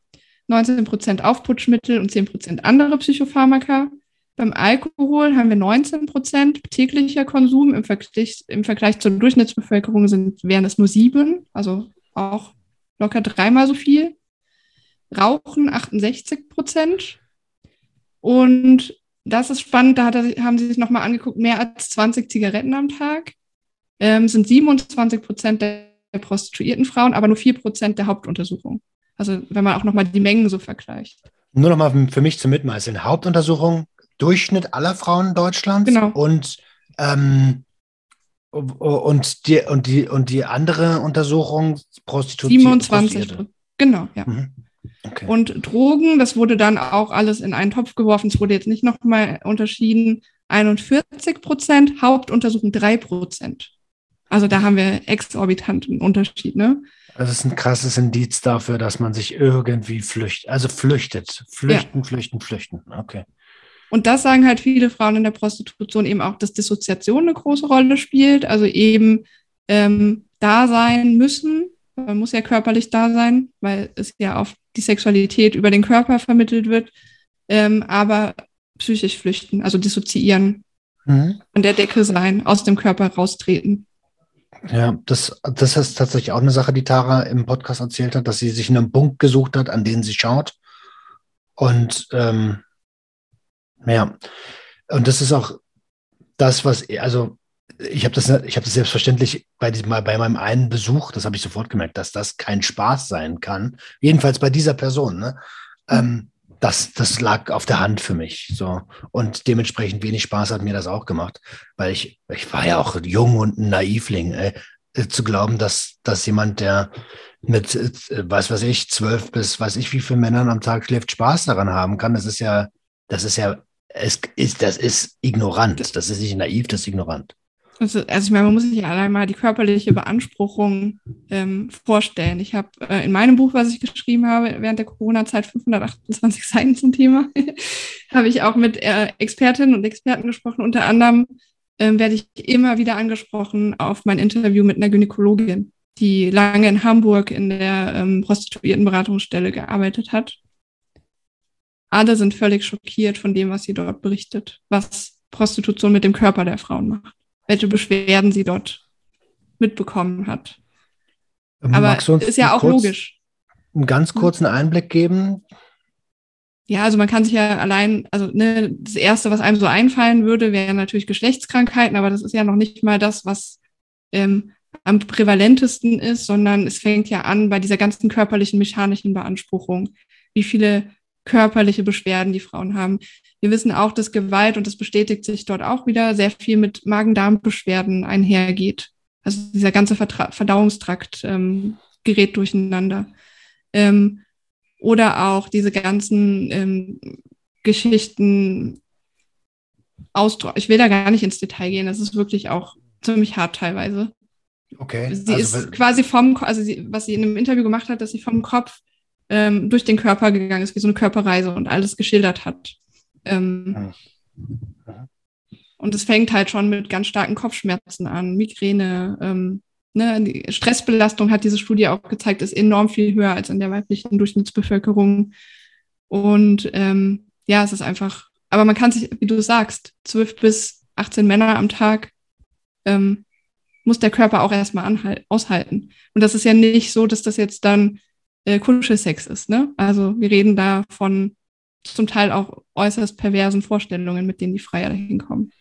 19 Prozent Aufputschmittel und 10 Prozent andere Psychopharmaka. Beim Alkohol haben wir 19 Prozent täglicher Konsum. Im Vergleich, Im Vergleich zur Durchschnittsbevölkerung sind, wären es nur sieben, also auch locker dreimal so viel. Rauchen 68 Prozent. Und das ist spannend, da hat, haben sie sich nochmal angeguckt, mehr als 20 Zigaretten am Tag ähm, sind 27 Prozent der prostituierten Frauen, aber nur 4 Prozent der Hauptuntersuchung. Also wenn man auch nochmal die Mengen so vergleicht. Nur nochmal für mich zum Mitmeißeln. Hauptuntersuchung Durchschnitt aller Frauen Deutschlands genau. und ähm, und die und die und die andere Untersuchung Prostitution 27 genau ja. Mhm. okay. und Drogen das wurde dann auch alles in einen Topf geworfen. Es wurde jetzt nicht nochmal unterschieden. 41 Prozent Hauptuntersuchung 3 Prozent. Also da haben wir exorbitanten Unterschied ne? Das ist ein krasses Indiz dafür dass man sich irgendwie flüchtet also flüchtet. Flüchten ja. flüchten flüchten. Okay und das sagen halt viele Frauen in der Prostitution eben auch, dass Dissoziation eine große Rolle spielt, also eben ähm, da sein müssen. Man muss ja körperlich da sein, weil es ja auf die Sexualität über den Körper vermittelt wird, ähm, aber psychisch flüchten, also dissoziieren, mhm. an der Decke sein, aus dem Körper raustreten. Ja, das, das ist tatsächlich auch eine Sache, die Tara im Podcast erzählt hat, dass sie sich einen Punkt gesucht hat, an den sie schaut. Und ähm, ja, und das ist auch das, was, also ich habe das, ich habe das selbstverständlich bei diesem bei meinem einen Besuch, das habe ich sofort gemerkt, dass das kein Spaß sein kann. Jedenfalls bei dieser Person. Ne? Ähm, das, das lag auf der Hand für mich. So. Und dementsprechend wenig Spaß hat mir das auch gemacht. Weil ich, ich war ja auch jung und ein Naivling. Ey. Äh, zu glauben, dass, dass jemand, der mit, äh, was weiß ich, zwölf bis weiß ich wie viele Männern am Tag schläft, Spaß daran haben kann, das ist ja, das ist ja es ist, das ist ignorant. Das ist nicht naiv, das ist ignorant. Also, also ich meine, man muss sich ja allein mal die körperliche Beanspruchung ähm, vorstellen. Ich habe äh, in meinem Buch, was ich geschrieben habe, während der Corona-Zeit 528 Seiten zum Thema, habe ich auch mit äh, Expertinnen und Experten gesprochen. Unter anderem ähm, werde ich immer wieder angesprochen auf mein Interview mit einer Gynäkologin, die lange in Hamburg in der ähm, Prostituiertenberatungsstelle gearbeitet hat alle sind völlig schockiert von dem, was sie dort berichtet, was Prostitution mit dem Körper der Frauen macht, welche Beschwerden sie dort mitbekommen hat. Ähm, Aber ist ja auch kurz, logisch. Einen ganz hm? kurzen Einblick geben. Ja, also man kann sich ja allein, also ne, das Erste, was einem so einfallen würde, wären natürlich Geschlechtskrankheiten, aber das ist ja noch nicht mal das, was ähm, am prävalentesten ist, sondern es fängt ja an bei dieser ganzen körperlichen, mechanischen Beanspruchung. Wie viele körperliche Beschwerden die Frauen haben. Wir wissen auch, dass Gewalt, und das bestätigt sich dort auch wieder, sehr viel mit Magen-Darm-Beschwerden einhergeht. Also dieser ganze Vertra Verdauungstrakt ähm, gerät durcheinander. Ähm, oder auch diese ganzen ähm, Geschichten, Ausdruck. Ich will da gar nicht ins Detail gehen, das ist wirklich auch ziemlich hart teilweise. Okay. Sie also, ist quasi vom, also sie, was sie in einem Interview gemacht hat, dass sie vom Kopf ähm, durch den Körper gegangen ist, wie so eine Körperreise und alles geschildert hat. Ähm, und es fängt halt schon mit ganz starken Kopfschmerzen an, Migräne. Ähm, ne? Die Stressbelastung hat diese Studie auch gezeigt, ist enorm viel höher als in der weiblichen Durchschnittsbevölkerung. Und ähm, ja, es ist einfach, aber man kann sich, wie du sagst, zwölf bis 18 Männer am Tag ähm, muss der Körper auch erstmal aushalten. Und das ist ja nicht so, dass das jetzt dann äh, Kuschelsex ist. Ne? Also wir reden da von zum Teil auch äußerst perversen Vorstellungen, mit denen die Freier dahin kommen.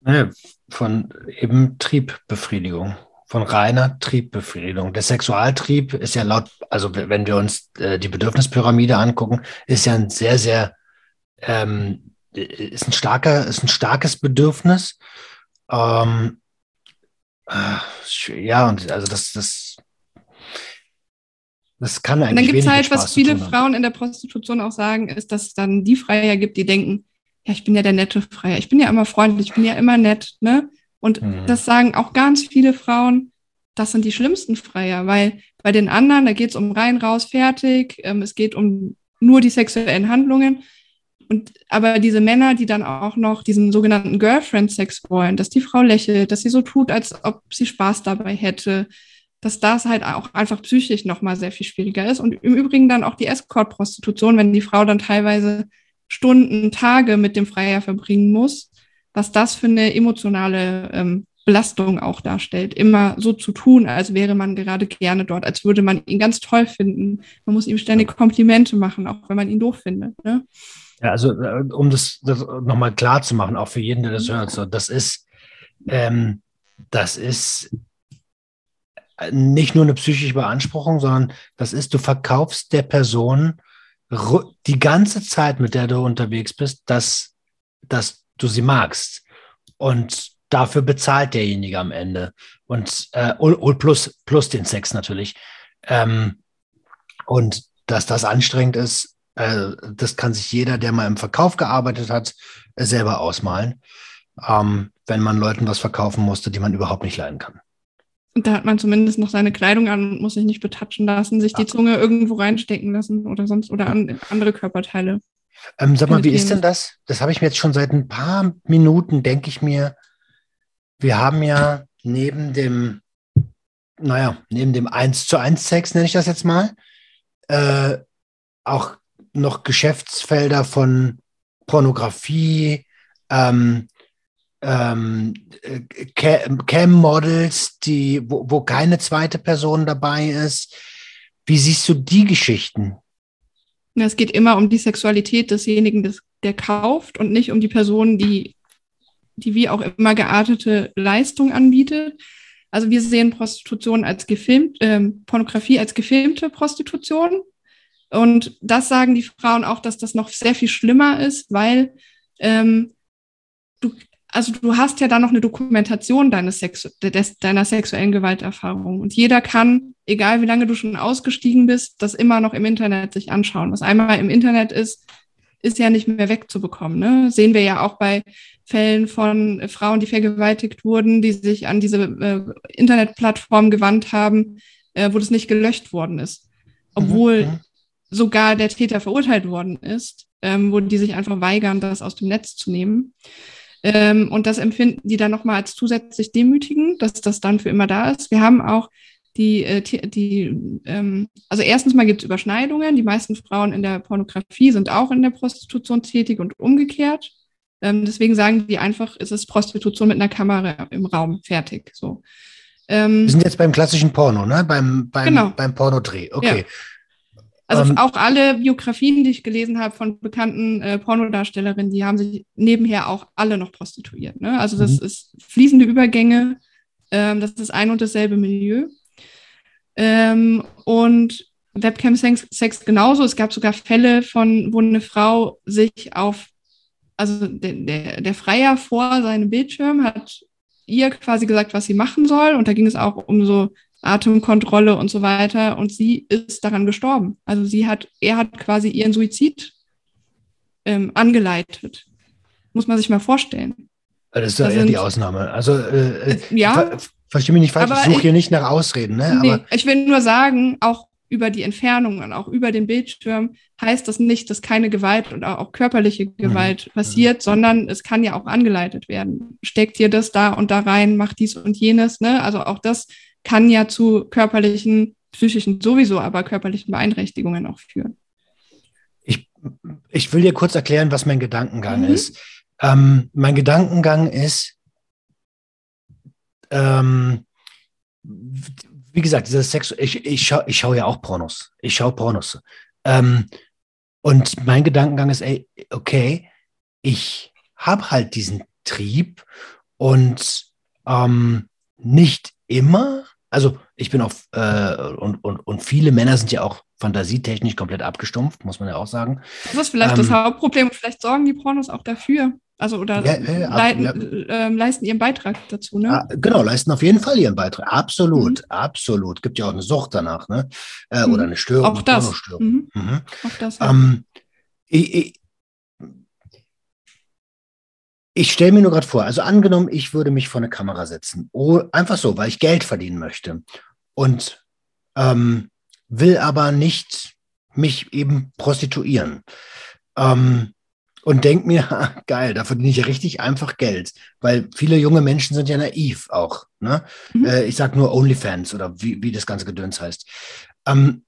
Naja, von eben Triebbefriedigung, von reiner Triebbefriedigung. Der Sexualtrieb ist ja laut, also wenn wir uns äh, die Bedürfnispyramide angucken, ist ja ein sehr, sehr, ähm, ist ein starker, ist ein starkes Bedürfnis. Ähm, äh, ja, und also das, das das kann eigentlich Und dann gibt es halt, Spaß was viele Frauen in der Prostitution auch sagen, ist, dass es dann die Freier gibt, die denken, ja, ich bin ja der nette Freier, ich bin ja immer freundlich, ich bin ja immer nett, ne? Und mhm. das sagen auch ganz viele Frauen, das sind die schlimmsten Freier, weil bei den anderen, da geht es um rein, raus, fertig, ähm, es geht um nur die sexuellen Handlungen. Und aber diese Männer, die dann auch noch diesen sogenannten Girlfriend-Sex wollen, dass die Frau lächelt, dass sie so tut, als ob sie Spaß dabei hätte, dass das halt auch einfach psychisch nochmal sehr viel schwieriger ist. Und im Übrigen dann auch die Escort-Prostitution, wenn die Frau dann teilweise Stunden, Tage mit dem Freier verbringen muss, was das für eine emotionale ähm, Belastung auch darstellt. Immer so zu tun, als wäre man gerade gerne dort, als würde man ihn ganz toll finden. Man muss ihm ständig Komplimente machen, auch wenn man ihn doof findet. Ne? Ja, also äh, um das, das nochmal klar zu machen, auch für jeden, der das hört, so, das ist, ähm, das ist nicht nur eine psychische Beanspruchung, sondern das ist, du verkaufst der Person die ganze Zeit, mit der du unterwegs bist, dass, dass du sie magst. Und dafür bezahlt derjenige am Ende. Und, äh, und plus, plus den Sex natürlich. Ähm, und dass das anstrengend ist, äh, das kann sich jeder, der mal im Verkauf gearbeitet hat, selber ausmalen, ähm, wenn man Leuten was verkaufen musste, die man überhaupt nicht leiden kann. Und da hat man zumindest noch seine Kleidung an und muss sich nicht betatschen lassen, sich die Zunge irgendwo reinstecken lassen oder sonst oder an andere Körperteile. Ähm, sag mal, wie ist denn das? Das habe ich mir jetzt schon seit ein paar Minuten, denke ich mir. Wir haben ja neben dem, naja, neben dem 1 zu 1 Sex, nenne ich das jetzt mal, äh, auch noch Geschäftsfelder von Pornografie, ähm, ähm, Cam-Models, die, wo, wo keine zweite Person dabei ist. Wie siehst du die Geschichten? Es geht immer um die Sexualität desjenigen, des, der kauft und nicht um die Person, die, die wie auch immer geartete Leistung anbietet. Also wir sehen Prostitution als gefilmt, äh, Pornografie als gefilmte Prostitution. Und das sagen die Frauen auch, dass das noch sehr viel schlimmer ist, weil ähm, du also du hast ja dann noch eine Dokumentation deines Sexu des, deiner sexuellen Gewalterfahrung. Und jeder kann, egal wie lange du schon ausgestiegen bist, das immer noch im Internet sich anschauen. Was einmal im Internet ist, ist ja nicht mehr wegzubekommen. Ne? Sehen wir ja auch bei Fällen von Frauen, die vergewaltigt wurden, die sich an diese äh, Internetplattform gewandt haben, äh, wo das nicht gelöscht worden ist. Obwohl mhm. sogar der Täter verurteilt worden ist, ähm, wo die sich einfach weigern, das aus dem Netz zu nehmen. Ähm, und das empfinden die dann nochmal als zusätzlich demütigend, dass das dann für immer da ist. Wir haben auch die, äh, die ähm, also erstens mal gibt es Überschneidungen. Die meisten Frauen in der Pornografie sind auch in der Prostitution tätig und umgekehrt. Ähm, deswegen sagen die einfach, es ist Prostitution mit einer Kamera im Raum, fertig. So. Ähm, Wir sind jetzt beim klassischen Porno, ne? Beim, beim, genau. beim Pornodreh. Okay. Ja. Also ähm, auch alle Biografien, die ich gelesen habe von bekannten äh, Pornodarstellerinnen, die haben sich nebenher auch alle noch prostituiert. Ne? Also das mhm. ist fließende Übergänge, ähm, das ist ein und dasselbe Milieu. Ähm, und Webcam-Sex genauso. Es gab sogar Fälle von, wo eine Frau sich auf, also der, der, der Freier vor seinem Bildschirm hat ihr quasi gesagt, was sie machen soll. Und da ging es auch um so Atemkontrolle und so weiter. Und sie ist daran gestorben. Also sie hat, er hat quasi ihren Suizid ähm, angeleitet. Muss man sich mal vorstellen. Das ist ja eher die Ausnahme. Also äh, äh ja, ver verstehe mich nicht falsch, ich suche hier nicht nach Ausreden. Ne? Nee, aber ich will nur sagen, auch über die Entfernung und auch über den Bildschirm heißt das nicht, dass keine Gewalt und auch körperliche mhm. Gewalt mhm. passiert, sondern es kann ja auch angeleitet werden. Steckt dir das da und da rein, macht dies und jenes. Ne? Also auch das kann ja zu körperlichen, psychischen sowieso, aber körperlichen Beeinträchtigungen auch führen. Ich, ich will dir kurz erklären, was mein Gedankengang mhm. ist. Ähm, mein Gedankengang ist, ähm, wie gesagt, dieser Sex, ich, ich schaue ich schau ja auch Pornos. Ich schaue Pornos. Ähm, und mein Gedankengang ist, ey, okay, ich habe halt diesen Trieb und ähm, nicht immer, also ich bin auch, äh, und, und, und viele Männer sind ja auch fantasietechnisch komplett abgestumpft, muss man ja auch sagen. Das ist vielleicht ähm, das Hauptproblem. Vielleicht sorgen die Pornos auch dafür. Also oder ja, ja, leiten, ja. Äh, leisten ihren Beitrag dazu, ne? Ah, genau, leisten auf jeden Fall ihren Beitrag. Absolut, mhm. absolut. Gibt ja auch eine Sucht danach, ne? Äh, mhm. Oder eine Störung. Auch das. Mhm. Mhm. Auch das. Ähm, ich, ich, ich stelle mir nur gerade vor, also angenommen, ich würde mich vor eine Kamera setzen, oh, einfach so, weil ich Geld verdienen möchte und ähm, will aber nicht mich eben prostituieren. Ähm, und denke mir, geil, da verdiene ich ja richtig einfach Geld, weil viele junge Menschen sind ja naiv auch. Ne? Mhm. Äh, ich sage nur OnlyFans oder wie, wie das ganze Gedöns heißt. Ähm,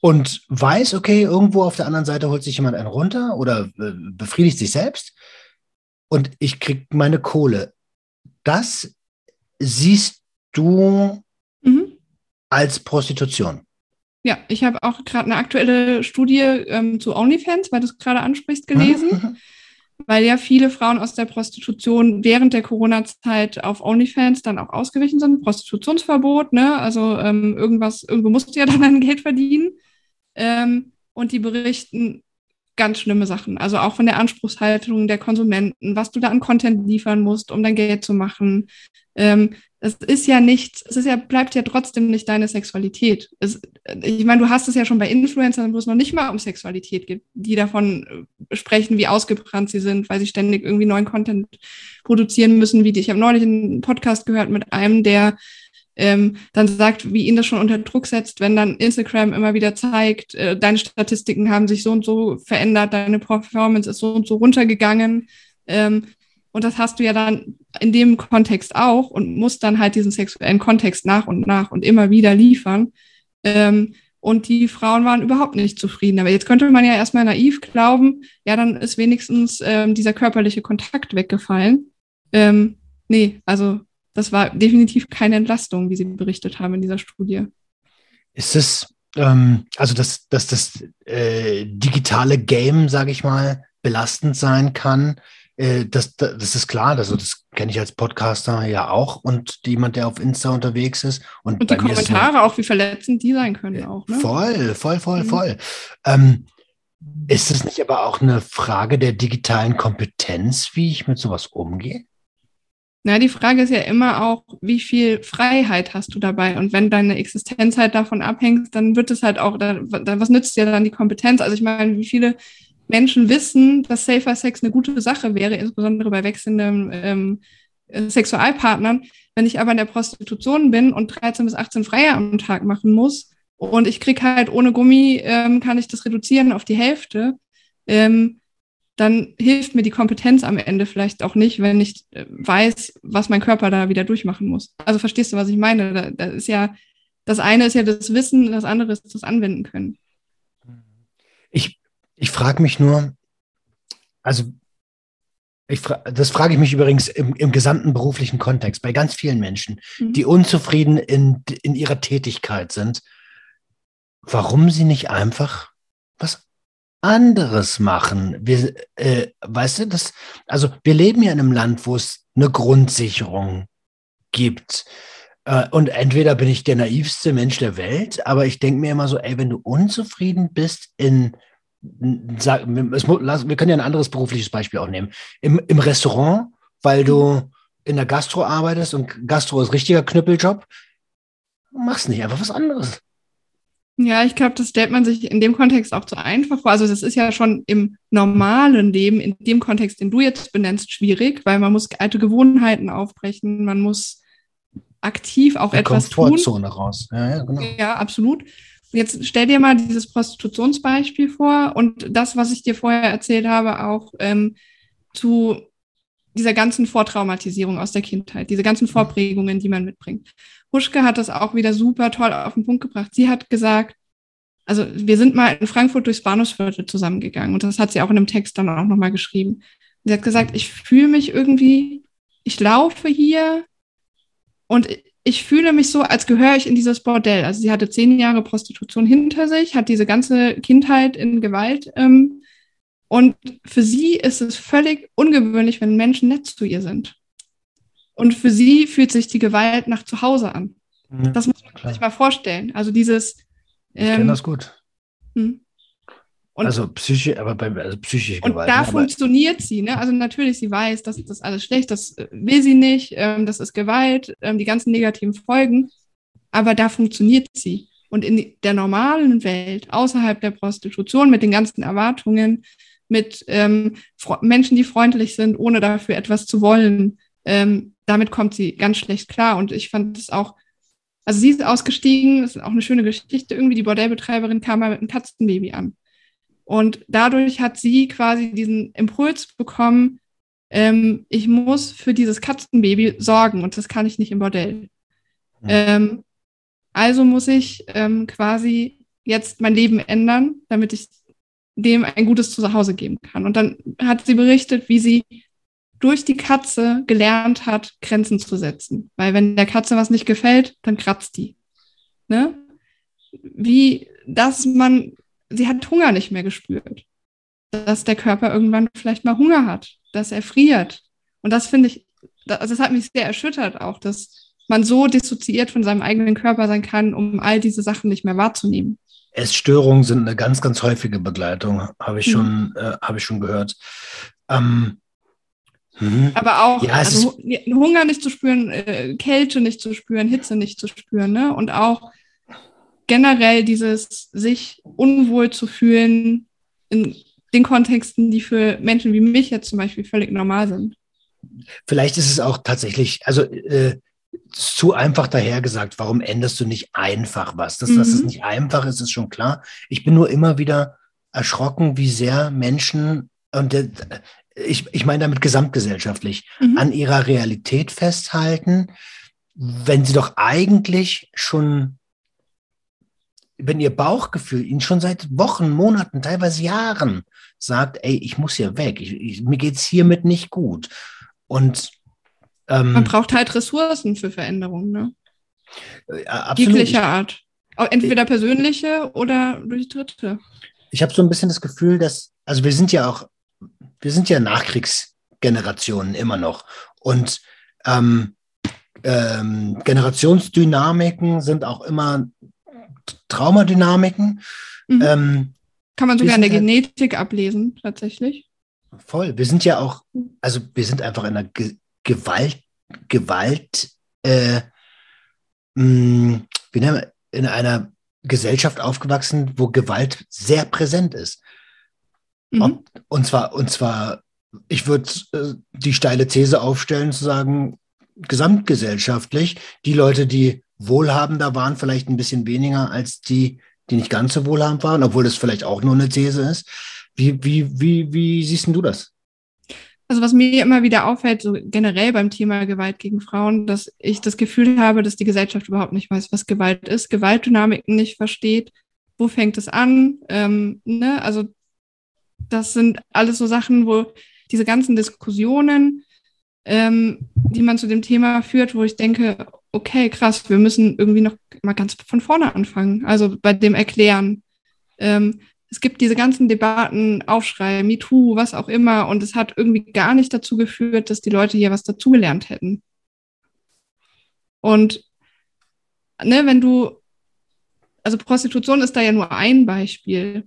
und weiß, okay, irgendwo auf der anderen Seite holt sich jemand einen runter oder äh, befriedigt sich selbst und ich kriege meine Kohle. Das siehst du mhm. als Prostitution. Ja, ich habe auch gerade eine aktuelle Studie ähm, zu OnlyFans, weil du es gerade ansprichst, gelesen. Mhm. Weil ja viele Frauen aus der Prostitution während der Corona-Zeit auf OnlyFans dann auch ausgewichen sind. Prostitutionsverbot, ne? Also ähm, irgendwas, irgendwo musst du ja dann Geld verdienen. Ähm, und die berichten ganz schlimme Sachen. Also auch von der Anspruchshaltung der Konsumenten, was du da an Content liefern musst, um dein Geld zu machen. Ähm, es ist ja nicht, es ist ja, bleibt ja trotzdem nicht deine Sexualität. Es, ich meine, du hast es ja schon bei Influencern, wo es noch nicht mal um Sexualität geht, die davon äh, sprechen, wie ausgebrannt sie sind, weil sie ständig irgendwie neuen Content produzieren müssen, wie die. Ich habe neulich einen Podcast gehört mit einem, der ähm, dann sagt, wie ihn das schon unter Druck setzt, wenn dann Instagram immer wieder zeigt, äh, deine Statistiken haben sich so und so verändert, deine Performance ist so und so runtergegangen. Ähm, und das hast du ja dann in dem Kontext auch und musst dann halt diesen sexuellen Kontext nach und nach und immer wieder liefern. Ähm, und die Frauen waren überhaupt nicht zufrieden. Aber jetzt könnte man ja erstmal naiv glauben, ja, dann ist wenigstens ähm, dieser körperliche Kontakt weggefallen. Ähm, nee, also das war definitiv keine Entlastung, wie Sie berichtet haben in dieser Studie. Ist es, ähm, also dass, dass das äh, digitale Game, sage ich mal, belastend sein kann, äh, das, das ist klar, also das kenne ich als Podcaster ja auch und jemand, der auf Insta unterwegs ist. Und, und die Kommentare noch, auch, wie verletzend die sein können auch. Ne? Voll, voll, voll, mhm. voll. Ähm, ist es nicht aber auch eine Frage der digitalen Kompetenz, wie ich mit sowas umgehe? Na, die Frage ist ja immer auch, wie viel Freiheit hast du dabei? Und wenn deine Existenz halt davon abhängt, dann wird es halt auch, dann, was nützt dir dann die Kompetenz? Also ich meine, wie viele Menschen wissen, dass Safer Sex eine gute Sache wäre, insbesondere bei wechselnden ähm, Sexualpartnern. Wenn ich aber in der Prostitution bin und 13 bis 18 Freier am Tag machen muss und ich krieg halt ohne Gummi, ähm, kann ich das reduzieren auf die Hälfte, ähm, dann hilft mir die Kompetenz am Ende vielleicht auch nicht, wenn ich äh, weiß, was mein Körper da wieder durchmachen muss. Also verstehst du, was ich meine? Da, da ist ja, das eine ist ja das Wissen, das andere ist das Anwenden können. Ich, ich frage mich nur, also ich fra das frage ich mich übrigens im, im, gesamten beruflichen Kontext, bei ganz vielen Menschen, mhm. die unzufrieden in, in ihrer Tätigkeit sind, warum sie nicht einfach was anderes machen. Wir, äh, weißt du, das, also wir leben ja in einem Land, wo es eine Grundsicherung gibt. Äh, und entweder bin ich der naivste Mensch der Welt, aber ich denke mir immer so, ey, wenn du unzufrieden bist in sag, wir können ja ein anderes berufliches Beispiel auch nehmen. Im, im Restaurant, weil du in der Gastro arbeitest und Gastro ist richtiger Knüppeljob, machst nicht einfach was anderes. Ja, ich glaube, das stellt man sich in dem Kontext auch zu einfach vor. Also das ist ja schon im normalen Leben, in dem Kontext, den du jetzt benennst, schwierig, weil man muss alte Gewohnheiten aufbrechen, man muss aktiv auch Der etwas Komfortzone tun. raus. Ja, ja, genau. Ja, absolut. Jetzt stell dir mal dieses Prostitutionsbeispiel vor und das, was ich dir vorher erzählt habe, auch ähm, zu dieser ganzen Vortraumatisierung aus der Kindheit, diese ganzen Vorprägungen, die man mitbringt. Huschke hat das auch wieder super toll auf den Punkt gebracht. Sie hat gesagt, also wir sind mal in Frankfurt durchs Bahnhofsviertel zusammengegangen und das hat sie auch in einem Text dann auch nochmal geschrieben. Sie hat gesagt, ich fühle mich irgendwie, ich laufe hier und ich fühle mich so, als gehöre ich in dieses Bordell. Also sie hatte zehn Jahre Prostitution hinter sich, hat diese ganze Kindheit in Gewalt. Ähm, und für sie ist es völlig ungewöhnlich, wenn Menschen nett zu ihr sind. Und für sie fühlt sich die Gewalt nach zu Hause an. Ja, das muss man klar. sich mal vorstellen. Also dieses. Ähm, ich kenne das gut. Hm. Und, also psychisch, aber bei also psychische Gewalt. Und da ne? funktioniert sie, ne? Also natürlich, sie weiß, dass das alles schlecht, das äh, will sie nicht, ähm, das ist Gewalt, ähm, die ganzen negativen Folgen, aber da funktioniert sie. Und in der normalen Welt, außerhalb der Prostitution, mit den ganzen Erwartungen, mit ähm, Menschen, die freundlich sind, ohne dafür etwas zu wollen, ähm, damit kommt sie ganz schlecht klar. Und ich fand es auch, also sie ist ausgestiegen, das ist auch eine schöne Geschichte, irgendwie die Bordellbetreiberin kam mal mit einem Katzenbaby an. Und dadurch hat sie quasi diesen Impuls bekommen, ähm, ich muss für dieses Katzenbaby sorgen und das kann ich nicht im Bordell. Ja. Ähm, also muss ich ähm, quasi jetzt mein Leben ändern, damit ich dem ein gutes Zuhause geben kann. Und dann hat sie berichtet, wie sie durch die Katze gelernt hat, Grenzen zu setzen. Weil wenn der Katze was nicht gefällt, dann kratzt die. Ne? Wie, dass man sie hat Hunger nicht mehr gespürt. Dass der Körper irgendwann vielleicht mal Hunger hat, dass er friert. Und das finde ich, das, das hat mich sehr erschüttert auch, dass man so dissoziiert von seinem eigenen Körper sein kann, um all diese Sachen nicht mehr wahrzunehmen. Essstörungen sind eine ganz, ganz häufige Begleitung, habe ich, mhm. schon, äh, hab ich schon gehört. Ähm, hm. Aber auch ja, also, Hunger nicht zu spüren, äh, Kälte nicht zu spüren, Hitze nicht zu spüren. Ne? Und auch generell dieses sich unwohl zu fühlen in den Kontexten, die für Menschen wie mich jetzt zum Beispiel völlig normal sind. Vielleicht ist es auch tatsächlich, also äh, zu einfach dahergesagt, warum änderst du nicht einfach was? Dass, mhm. dass es nicht einfach ist, ist schon klar. Ich bin nur immer wieder erschrocken, wie sehr Menschen, und äh, ich, ich meine damit gesamtgesellschaftlich, mhm. an ihrer Realität festhalten, wenn sie doch eigentlich schon wenn ihr Bauchgefühl Ihnen schon seit Wochen, Monaten, teilweise Jahren sagt, ey, ich muss hier weg, ich, ich, mir geht's hiermit nicht gut. Und ähm, man braucht halt Ressourcen für Veränderungen, ne? Äh, absolut. Jeglicher Art. Entweder persönliche oder durch Dritte. Ich habe so ein bisschen das Gefühl, dass, also wir sind ja auch, wir sind ja Nachkriegsgenerationen immer noch. Und ähm, ähm, Generationsdynamiken sind auch immer Traumadynamiken. Mhm. Ähm, Kann man sogar in der halt, Genetik ablesen, tatsächlich. Voll. Wir sind ja auch, also wir sind einfach in einer Ge Gewalt, Gewalt, äh, mh, mm, wie nennen wir, in einer Gesellschaft aufgewachsen, wo Gewalt sehr präsent ist. Mhm. Ob, und zwar, und zwar, ich würde äh, die steile These aufstellen, zu sagen, gesamtgesellschaftlich, die Leute, die wohlhabender waren, vielleicht ein bisschen weniger als die, die nicht ganz so wohlhabend waren, obwohl das vielleicht auch nur eine These ist. Wie, wie, wie, wie siehst du das? Also was mir immer wieder auffällt, so generell beim Thema Gewalt gegen Frauen, dass ich das Gefühl habe, dass die Gesellschaft überhaupt nicht weiß, was Gewalt ist, Gewaltdynamiken nicht versteht, wo fängt es an, ähm, ne? Also das sind alles so Sachen, wo diese ganzen Diskussionen, ähm, die man zu dem Thema führt, wo ich denke, okay, krass, wir müssen irgendwie noch mal ganz von vorne anfangen. Also bei dem Erklären. Ähm, es gibt diese ganzen Debatten, Aufschrei, MeToo, was auch immer, und es hat irgendwie gar nicht dazu geführt, dass die Leute hier was dazugelernt hätten. Und ne, wenn du, also Prostitution ist da ja nur ein Beispiel.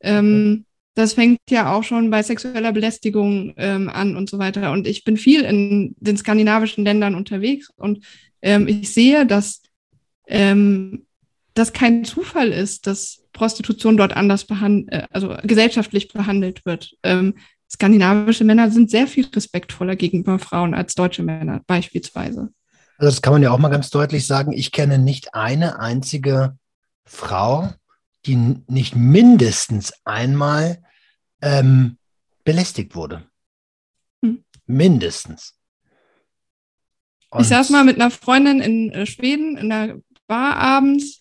Ähm, das fängt ja auch schon bei sexueller Belästigung ähm, an und so weiter. Und ich bin viel in den skandinavischen Ländern unterwegs und ähm, ich sehe, dass ähm, das kein Zufall ist, dass Prostitution dort anders behandelt, äh, also gesellschaftlich behandelt wird. Ähm, skandinavische Männer sind sehr viel respektvoller gegenüber Frauen als deutsche Männer beispielsweise. Also das kann man ja auch mal ganz deutlich sagen. Ich kenne nicht eine einzige Frau, die nicht mindestens einmal ähm, belästigt wurde. Hm. Mindestens. Und ich saß mal mit einer Freundin in äh, Schweden in der Bar abends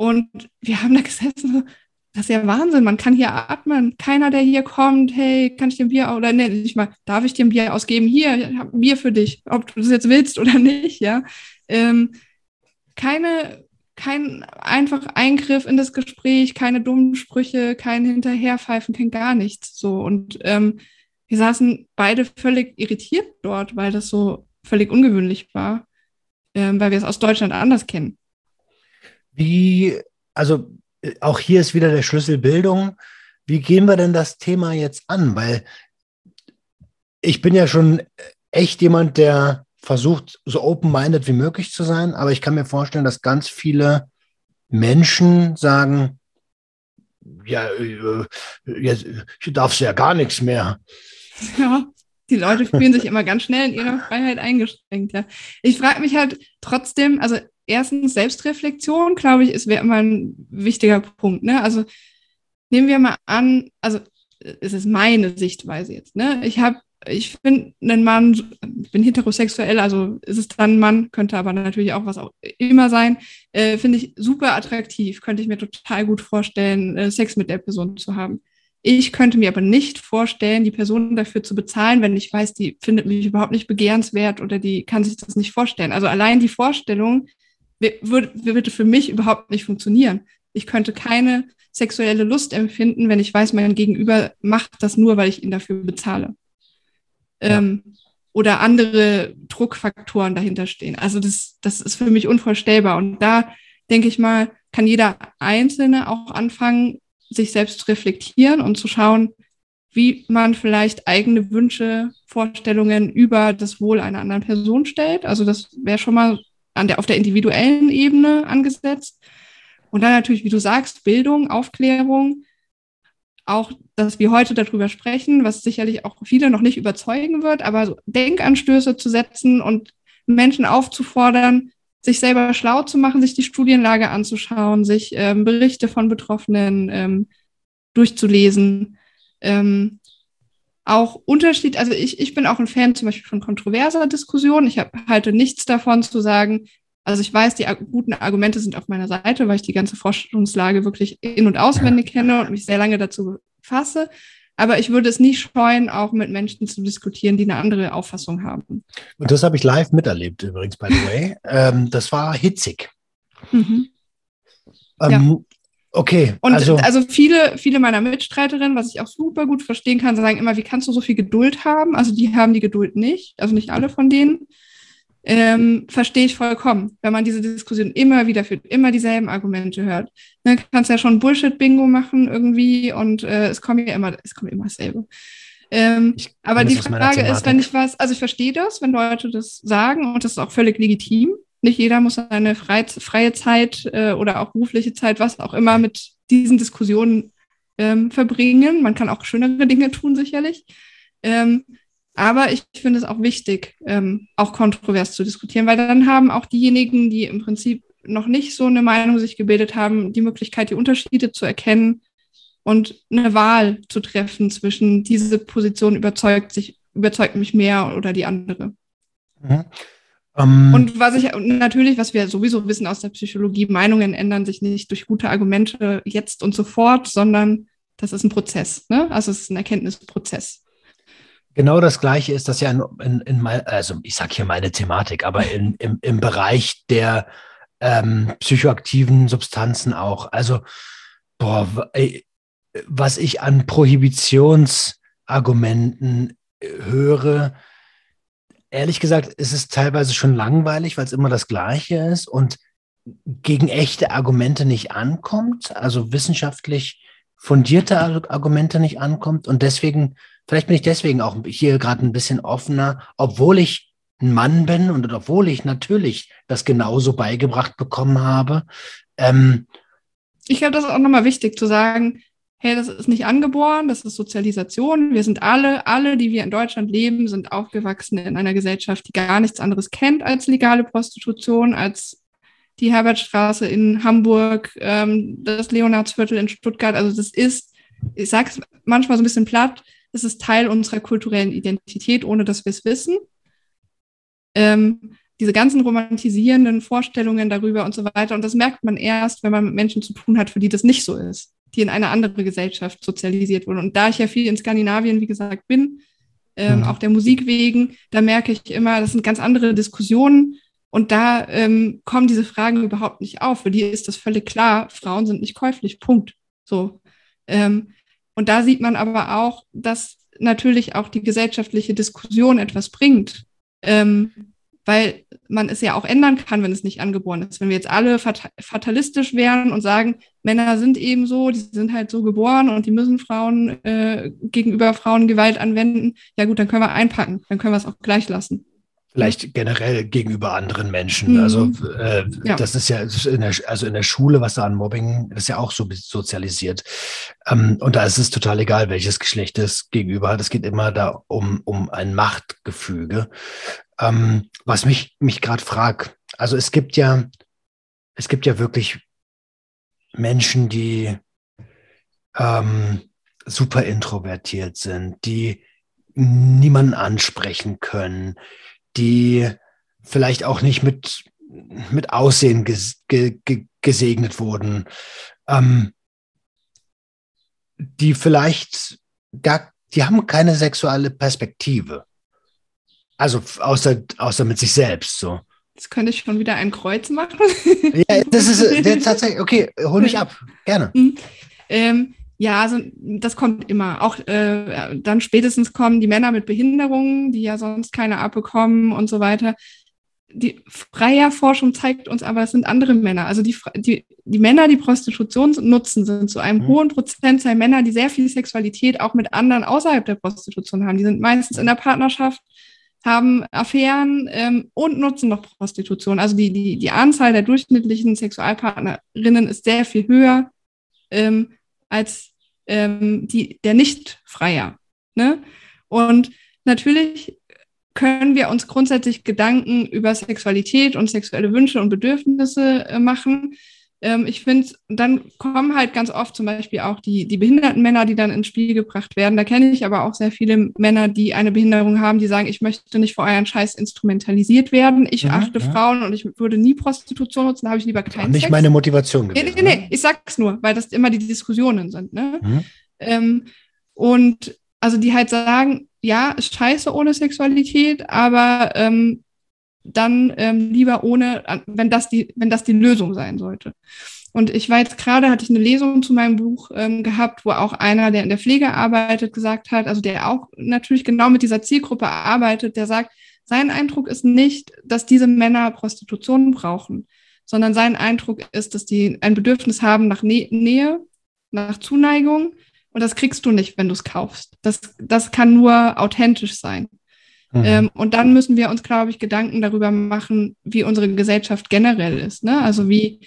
und wir haben da gesessen. das ist ja Wahnsinn. Man kann hier atmen. Keiner, der hier kommt, hey, kann ich dir ein Bier oder nee, nicht mal, darf ich dir ein Bier ausgeben? Hier, ich habe ein Bier für dich, ob du das jetzt willst oder nicht, ja. Ähm, keine, kein einfach Eingriff in das Gespräch, keine dummen Sprüche, kein Hinterherpfeifen, kein gar nichts. So. Und ähm, wir saßen beide völlig irritiert dort, weil das so völlig ungewöhnlich war, ähm, weil wir es aus Deutschland anders kennen. Wie, also auch hier ist wieder der Schlüssel Bildung. Wie gehen wir denn das Thema jetzt an? Weil ich bin ja schon echt jemand, der versucht, so open-minded wie möglich zu sein, aber ich kann mir vorstellen, dass ganz viele Menschen sagen, ja, äh, jetzt darfst du ja gar nichts mehr. Ja, die Leute fühlen sich immer ganz schnell in ihrer Freiheit eingeschränkt. Ja. Ich frage mich halt trotzdem, also erstens Selbstreflexion, glaube ich, ist wäre immer ein wichtiger Punkt. Ne? Also nehmen wir mal an, also es ist meine Sichtweise jetzt. Ne? Ich habe, ich finde einen Mann, ich bin heterosexuell, also ist es dann ein Mann, könnte aber natürlich auch was auch immer sein, äh, finde ich super attraktiv, könnte ich mir total gut vorstellen, äh, Sex mit der Person zu haben. Ich könnte mir aber nicht vorstellen, die Person dafür zu bezahlen, wenn ich weiß, die findet mich überhaupt nicht begehrenswert oder die kann sich das nicht vorstellen. Also allein die Vorstellung würde, würde für mich überhaupt nicht funktionieren. Ich könnte keine sexuelle Lust empfinden, wenn ich weiß, mein Gegenüber macht das nur, weil ich ihn dafür bezahle. Ja. Ähm, oder andere Druckfaktoren dahinter stehen. Also das, das ist für mich unvorstellbar. Und da denke ich mal, kann jeder Einzelne auch anfangen, sich selbst reflektieren und zu schauen, wie man vielleicht eigene Wünsche, Vorstellungen über das Wohl einer anderen Person stellt. Also das wäre schon mal an der, auf der individuellen Ebene angesetzt. Und dann natürlich, wie du sagst, Bildung, Aufklärung, auch, dass wir heute darüber sprechen, was sicherlich auch viele noch nicht überzeugen wird, aber so Denkanstöße zu setzen und Menschen aufzufordern, sich selber schlau zu machen, sich die Studienlage anzuschauen, sich ähm, Berichte von Betroffenen ähm, durchzulesen. Ähm, auch Unterschied, also ich, ich bin auch ein Fan zum Beispiel von kontroverser Diskussion. Ich hab, halte nichts davon zu sagen, also ich weiß, die guten Argumente sind auf meiner Seite, weil ich die ganze Forschungslage wirklich in- und auswendig kenne und mich sehr lange dazu befasse. Aber ich würde es nie scheuen, auch mit Menschen zu diskutieren, die eine andere Auffassung haben. Und das habe ich live miterlebt übrigens, by the way. ähm, das war hitzig. Mhm. Ähm, ja. Okay. Und also, also viele, viele meiner Mitstreiterinnen, was ich auch super gut verstehen kann, sagen immer, wie kannst du so viel Geduld haben? Also die haben die Geduld nicht, also nicht alle von denen. Ähm, verstehe ich vollkommen, wenn man diese Diskussion immer wieder führt, immer dieselben Argumente hört. Dann ne, kannst ja schon Bullshit-Bingo machen irgendwie und äh, es kommt ja immer, es kommt immer dasselbe. Ähm, aber die Frage ist, wenn ich was, also ich verstehe das, wenn Leute das sagen und das ist auch völlig legitim. Nicht jeder muss seine freie, freie Zeit äh, oder auch berufliche Zeit, was auch immer, mit diesen Diskussionen ähm, verbringen. Man kann auch schönere Dinge tun, sicherlich. Ähm, aber ich finde es auch wichtig, ähm, auch kontrovers zu diskutieren, weil dann haben auch diejenigen, die im Prinzip noch nicht so eine Meinung sich gebildet haben, die Möglichkeit, die Unterschiede zu erkennen und eine Wahl zu treffen zwischen diese Position überzeugt sich, überzeugt mich mehr oder die andere. Mhm. Um, und was ich natürlich, was wir sowieso wissen aus der Psychologie, Meinungen ändern sich nicht durch gute Argumente jetzt und sofort, sondern das ist ein Prozess. Ne? Also es ist ein Erkenntnisprozess. Genau das Gleiche ist das ja in, in, in mein, also ich sage hier meine Thematik, aber in, im, im Bereich der ähm, psychoaktiven Substanzen auch. Also, boah, was ich an Prohibitionsargumenten äh, höre, ehrlich gesagt, ist es teilweise schon langweilig, weil es immer das Gleiche ist und gegen echte Argumente nicht ankommt, also wissenschaftlich fundierte Argumente nicht ankommt. Und deswegen, vielleicht bin ich deswegen auch hier gerade ein bisschen offener, obwohl ich ein Mann bin und obwohl ich natürlich das genauso beigebracht bekommen habe. Ähm, ich glaube, das ist auch nochmal wichtig zu sagen, hey, das ist nicht angeboren, das ist Sozialisation. Wir sind alle, alle, die wir in Deutschland leben, sind aufgewachsen in einer Gesellschaft, die gar nichts anderes kennt als legale Prostitution, als die Herbertstraße in Hamburg, ähm, das Leonardsviertel in Stuttgart. Also das ist, ich sage es manchmal so ein bisschen platt, das ist Teil unserer kulturellen Identität, ohne dass wir es wissen. Ähm, diese ganzen romantisierenden Vorstellungen darüber und so weiter. Und das merkt man erst, wenn man mit Menschen zu tun hat, für die das nicht so ist. die in eine andere Gesellschaft sozialisiert wurden. Und da ich ja viel in Skandinavien, wie gesagt, bin, ähm, mhm. auch der Musik wegen, da merke ich immer, das sind ganz andere Diskussionen. Und da ähm, kommen diese Fragen überhaupt nicht auf. Für die ist das völlig klar, Frauen sind nicht käuflich. Punkt. So. Ähm, und da sieht man aber auch, dass natürlich auch die gesellschaftliche Diskussion etwas bringt. Ähm, weil man es ja auch ändern kann, wenn es nicht angeboren ist. Wenn wir jetzt alle fatalistisch wären und sagen, Männer sind eben so, die sind halt so geboren und die müssen Frauen äh, gegenüber Frauen Gewalt anwenden, ja gut, dann können wir einpacken, dann können wir es auch gleich lassen. Vielleicht generell gegenüber anderen Menschen. Mhm. Also äh, ja. das ist ja in der, also in der Schule, was da an Mobbing, ist ja auch so sozialisiert. Ähm, und da ist es total egal, welches Geschlecht es gegenüber hat. Es geht immer da um, um ein Machtgefüge. Ähm, was mich, mich gerade fragt, also es gibt ja, es gibt ja wirklich Menschen, die ähm, super introvertiert sind, die niemanden ansprechen können, die vielleicht auch nicht mit, mit Aussehen ges ge ge gesegnet wurden, ähm, die vielleicht gar, die haben keine sexuelle Perspektive. Also außer, außer mit sich selbst so. Jetzt könnte ich schon wieder ein Kreuz machen. ja, das ist tatsächlich, okay, hol mich ab, gerne. Mhm. Ähm, ja, also das kommt immer. Auch äh, dann spätestens kommen die Männer mit Behinderungen, die ja sonst keine abbekommen und so weiter. Die freie Forschung zeigt uns aber, es sind andere Männer. Also die, die, die Männer, die Prostitution nutzen, sind zu einem mhm. hohen Prozentzahl Männer, die sehr viel Sexualität auch mit anderen außerhalb der Prostitution haben. Die sind meistens in der Partnerschaft, haben Affären ähm, und nutzen noch Prostitution. Also die, die, die Anzahl der durchschnittlichen Sexualpartnerinnen ist sehr viel höher ähm, als ähm, die, der Nicht-Freier. Ne? Und natürlich können wir uns grundsätzlich Gedanken über Sexualität und sexuelle Wünsche und Bedürfnisse äh, machen. Ähm, ich finde, dann kommen halt ganz oft zum Beispiel auch die, die behinderten Männer, die dann ins Spiel gebracht werden. Da kenne ich aber auch sehr viele Männer, die eine Behinderung haben, die sagen, ich möchte nicht vor euren Scheiß instrumentalisiert werden. Ich ja, achte ja. Frauen und ich würde nie Prostitution nutzen, da habe ich lieber keinen Nicht Sex. meine Motivation gewesen. Nee, nee, nee, ne? ich sag's nur, weil das immer die Diskussionen sind. Ne? Mhm. Ähm, und also die halt sagen, ja, ist scheiße ohne Sexualität, aber ähm, dann ähm, lieber ohne, wenn das die, wenn das die Lösung sein sollte. Und ich war jetzt gerade, hatte ich eine Lesung zu meinem Buch ähm, gehabt, wo auch einer, der in der Pflege arbeitet, gesagt hat, also der auch natürlich genau mit dieser Zielgruppe arbeitet, der sagt, sein Eindruck ist nicht, dass diese Männer Prostitution brauchen, sondern sein Eindruck ist, dass die ein Bedürfnis haben nach Nä Nähe, nach Zuneigung, und das kriegst du nicht, wenn du es kaufst. Das, das kann nur authentisch sein. Mhm. Ähm, und dann müssen wir uns, glaube ich, Gedanken darüber machen, wie unsere Gesellschaft generell ist. Ne? Also wie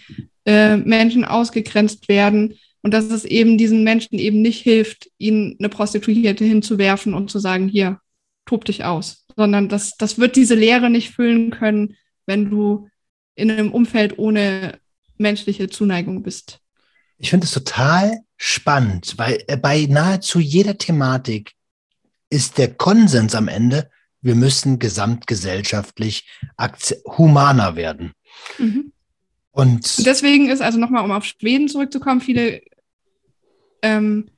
äh, Menschen ausgegrenzt werden und dass es eben diesen Menschen eben nicht hilft, ihnen eine Prostituierte hinzuwerfen und zu sagen, hier, tob dich aus. Sondern das, das wird diese Lehre nicht füllen können, wenn du in einem Umfeld ohne menschliche Zuneigung bist. Ich finde es total spannend, weil äh, bei nahezu jeder Thematik ist der Konsens am Ende, wir müssen gesamtgesellschaftlich humaner werden. Mhm. Und deswegen ist also nochmal, um auf Schweden zurückzukommen, viele ähm,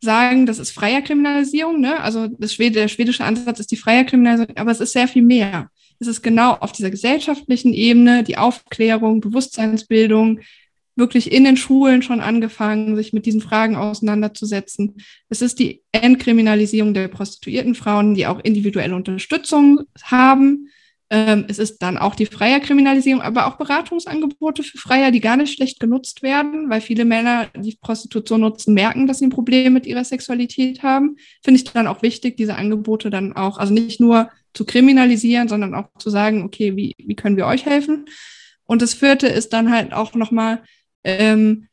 sagen, das ist freier Kriminalisierung. Ne? Also Schwede, der schwedische Ansatz ist die freier Kriminalisierung, aber es ist sehr viel mehr. Es ist genau auf dieser gesellschaftlichen Ebene die Aufklärung, Bewusstseinsbildung, wirklich in den Schulen schon angefangen, sich mit diesen Fragen auseinanderzusetzen. Es ist die Entkriminalisierung der prostituierten Frauen, die auch individuelle Unterstützung haben. Ähm, es ist dann auch die freie Kriminalisierung, aber auch Beratungsangebote für Freier, die gar nicht schlecht genutzt werden, weil viele Männer, die Prostitution nutzen, merken, dass sie ein Problem mit ihrer Sexualität haben. Finde ich dann auch wichtig, diese Angebote dann auch, also nicht nur zu kriminalisieren, sondern auch zu sagen, okay, wie, wie können wir euch helfen? Und das vierte ist dann halt auch nochmal ähm,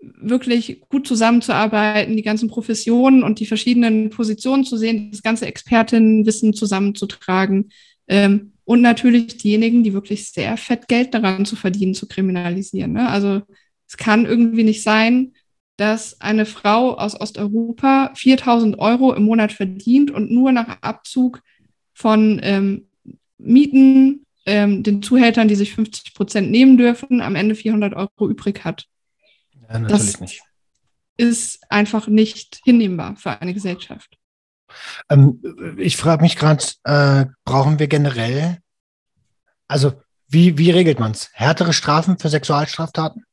wirklich gut zusammenzuarbeiten, die ganzen Professionen und die verschiedenen Positionen zu sehen, das ganze Expertinnenwissen zusammenzutragen ähm, und natürlich diejenigen, die wirklich sehr fett Geld daran zu verdienen, zu kriminalisieren. Ne? Also es kann irgendwie nicht sein, dass eine Frau aus Osteuropa 4000 Euro im Monat verdient und nur nach Abzug von ähm, Mieten, ähm, den Zuhältern, die sich 50 Prozent nehmen dürfen, am Ende 400 Euro übrig hat. Ja, natürlich das, nicht. ist einfach nicht hinnehmbar für eine Gesellschaft. Ähm, ich frage mich gerade, äh, brauchen wir generell, also wie, wie regelt man es? Härtere Strafen für Sexualstraftaten?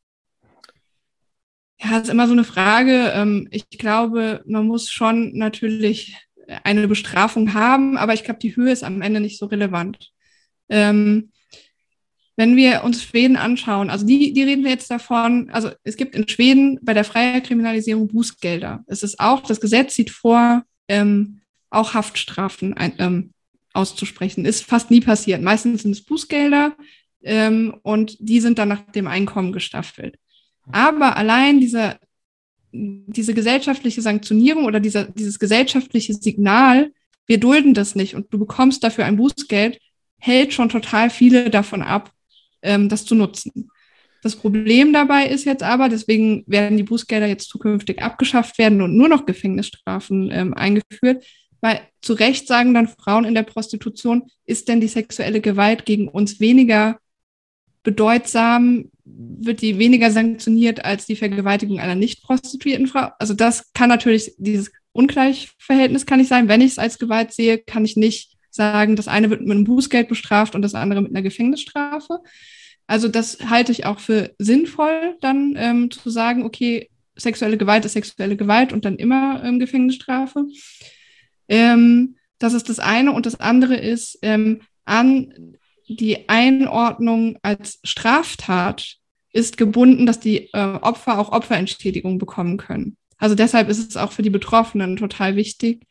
Ja, ist immer so eine Frage. Ähm, ich glaube, man muss schon natürlich eine Bestrafung haben, aber ich glaube, die Höhe ist am Ende nicht so relevant. Ähm, wenn wir uns Schweden anschauen, also die, die reden wir jetzt davon, also es gibt in Schweden bei der Freikriminalisierung Bußgelder. Es ist auch, das Gesetz sieht vor, ähm, auch Haftstrafen ein, ähm, auszusprechen. Ist fast nie passiert. Meistens sind es Bußgelder ähm, und die sind dann nach dem Einkommen gestaffelt. Aber allein diese, diese gesellschaftliche Sanktionierung oder dieser, dieses gesellschaftliche Signal, wir dulden das nicht und du bekommst dafür ein Bußgeld, hält schon total viele davon ab, ähm, das zu nutzen. Das Problem dabei ist jetzt aber, deswegen werden die Bußgelder jetzt zukünftig abgeschafft werden und nur noch Gefängnisstrafen ähm, eingeführt, weil zu Recht sagen dann Frauen in der Prostitution, ist denn die sexuelle Gewalt gegen uns weniger bedeutsam, wird die weniger sanktioniert als die Vergewaltigung einer nicht prostituierten Frau. Also das kann natürlich, dieses Ungleichverhältnis kann nicht sein. Wenn ich es als Gewalt sehe, kann ich nicht sagen, das eine wird mit einem Bußgeld bestraft und das andere mit einer Gefängnisstrafe. Also das halte ich auch für sinnvoll, dann ähm, zu sagen, okay, sexuelle Gewalt ist sexuelle Gewalt und dann immer ähm, Gefängnisstrafe. Ähm, das ist das eine. Und das andere ist, ähm, an die Einordnung als Straftat ist gebunden, dass die äh, Opfer auch Opferentschädigung bekommen können. Also deshalb ist es auch für die Betroffenen total wichtig,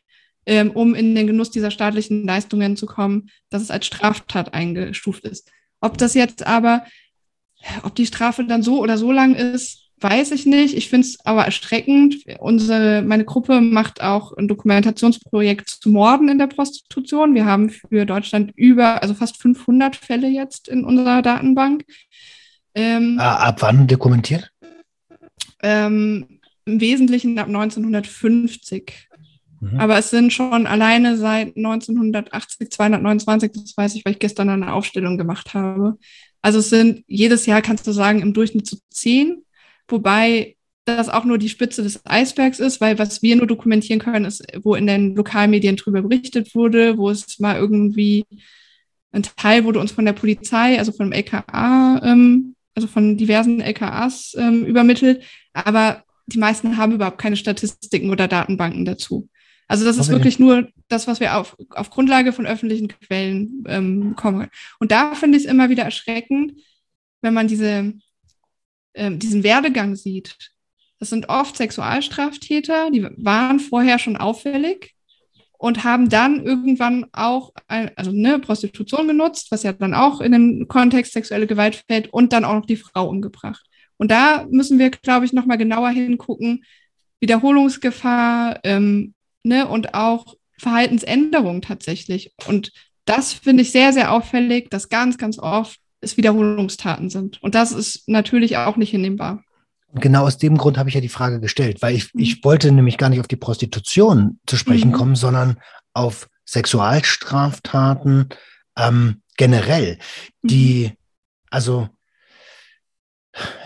ähm, um in den Genuss dieser staatlichen Leistungen zu kommen, dass es als Straftat eingestuft ist. Ob das jetzt aber, ob die Strafe dann so oder so lang ist, weiß ich nicht. Ich finde es aber erschreckend. Unsere, meine Gruppe macht auch ein Dokumentationsprojekt zu Morden in der Prostitution. Wir haben für Deutschland über, also fast 500 Fälle jetzt in unserer Datenbank. Ähm, ah, ab wann dokumentiert? Ähm, Im Wesentlichen ab 1950. Mhm. Aber es sind schon alleine seit 1980 229, das weiß ich, weil ich gestern eine Aufstellung gemacht habe. Also es sind jedes Jahr, kannst du sagen, im Durchschnitt zu zehn wobei das auch nur die Spitze des Eisbergs ist, weil was wir nur dokumentieren können, ist, wo in den Lokalmedien drüber berichtet wurde, wo es mal irgendwie ein Teil wurde uns von der Polizei, also von dem LKA, ähm, also von diversen LKAs ähm, übermittelt, aber die meisten haben überhaupt keine Statistiken oder Datenbanken dazu. Also das ist okay. wirklich nur das, was wir auf, auf Grundlage von öffentlichen Quellen ähm, bekommen. Und da finde ich es immer wieder erschreckend, wenn man diese ähm, diesen Werdegang sieht, das sind oft Sexualstraftäter, die waren vorher schon auffällig und haben dann irgendwann auch ein, also eine Prostitution genutzt, was ja dann auch in den Kontext sexuelle Gewalt fällt und dann auch noch die Frau umgebracht. Und da müssen wir, glaube ich, nochmal genauer hingucken, Wiederholungsgefahr ähm, ne, und auch Verhaltensänderung tatsächlich. Und das finde ich sehr, sehr auffällig, dass ganz, ganz oft es Wiederholungstaten sind. Und das ist natürlich auch nicht hinnehmbar. Genau aus dem Grund habe ich ja die Frage gestellt, weil ich, mhm. ich wollte nämlich gar nicht auf die Prostitution zu sprechen mhm. kommen, sondern auf Sexualstraftaten ähm, generell, die, mhm. also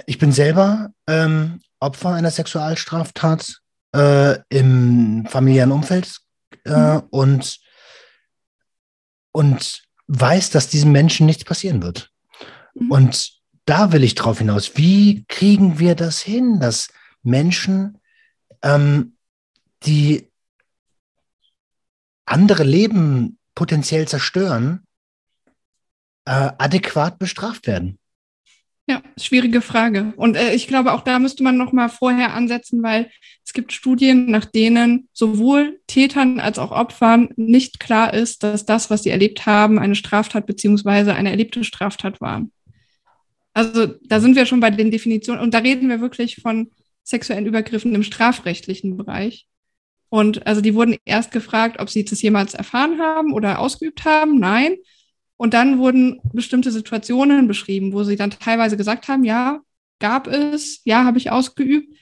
ich bin selber ähm, Opfer einer Sexualstraftat äh, im familiären Umfeld äh, mhm. und, und weiß, dass diesem Menschen nichts passieren wird. Mhm. Und da will ich drauf hinaus. Wie kriegen wir das hin, dass Menschen, ähm, die andere Leben potenziell zerstören, äh, adäquat bestraft werden? Ja, schwierige Frage. Und äh, ich glaube, auch da müsste man noch mal vorher ansetzen, weil gibt Studien, nach denen sowohl Tätern als auch Opfern nicht klar ist, dass das, was sie erlebt haben, eine Straftat beziehungsweise eine erlebte Straftat war. Also da sind wir schon bei den Definitionen und da reden wir wirklich von sexuellen Übergriffen im strafrechtlichen Bereich. Und also die wurden erst gefragt, ob sie das jemals erfahren haben oder ausgeübt haben. Nein. Und dann wurden bestimmte Situationen beschrieben, wo sie dann teilweise gesagt haben, ja, gab es, ja, habe ich ausgeübt.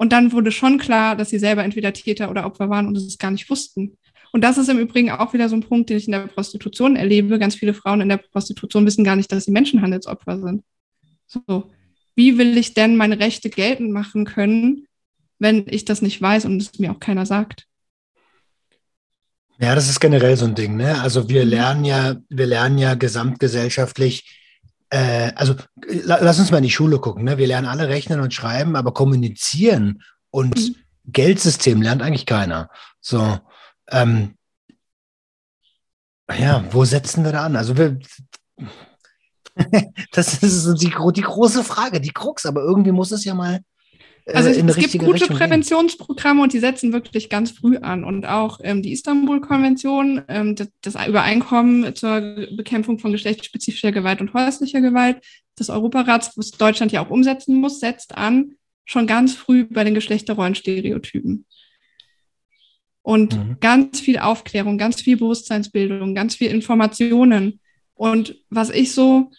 Und dann wurde schon klar, dass sie selber entweder Täter oder Opfer waren und es gar nicht wussten. Und das ist im Übrigen auch wieder so ein Punkt, den ich in der Prostitution erlebe. Ganz viele Frauen in der Prostitution wissen gar nicht, dass sie Menschenhandelsopfer sind. So, wie will ich denn meine Rechte geltend machen können, wenn ich das nicht weiß und es mir auch keiner sagt. Ja, das ist generell so ein Ding, ne? Also wir lernen ja, wir lernen ja gesamtgesellschaftlich, äh, also lass uns mal in die Schule gucken, ne? Wir lernen alle rechnen und schreiben, aber kommunizieren und mhm. Geldsystem lernt eigentlich keiner. So, ähm, ja, wo setzen wir da an? Also wir, das ist die, die große Frage, die Krux, aber irgendwie muss es ja mal also es, es gibt gute Richtung Präventionsprogramme und die setzen wirklich ganz früh an. Und auch ähm, die Istanbul-Konvention, ähm, das, das, Übereinkommen zur Bekämpfung von geschlechtsspezifischer Gewalt und häuslicher Gewalt des Europarats, was Deutschland ja auch umsetzen muss, setzt an, schon ganz früh bei den Geschlechterrollenstereotypen. Und mhm. ganz viel Aufklärung, ganz viel Bewusstseinsbildung, ganz viel Informationen. Und was ich so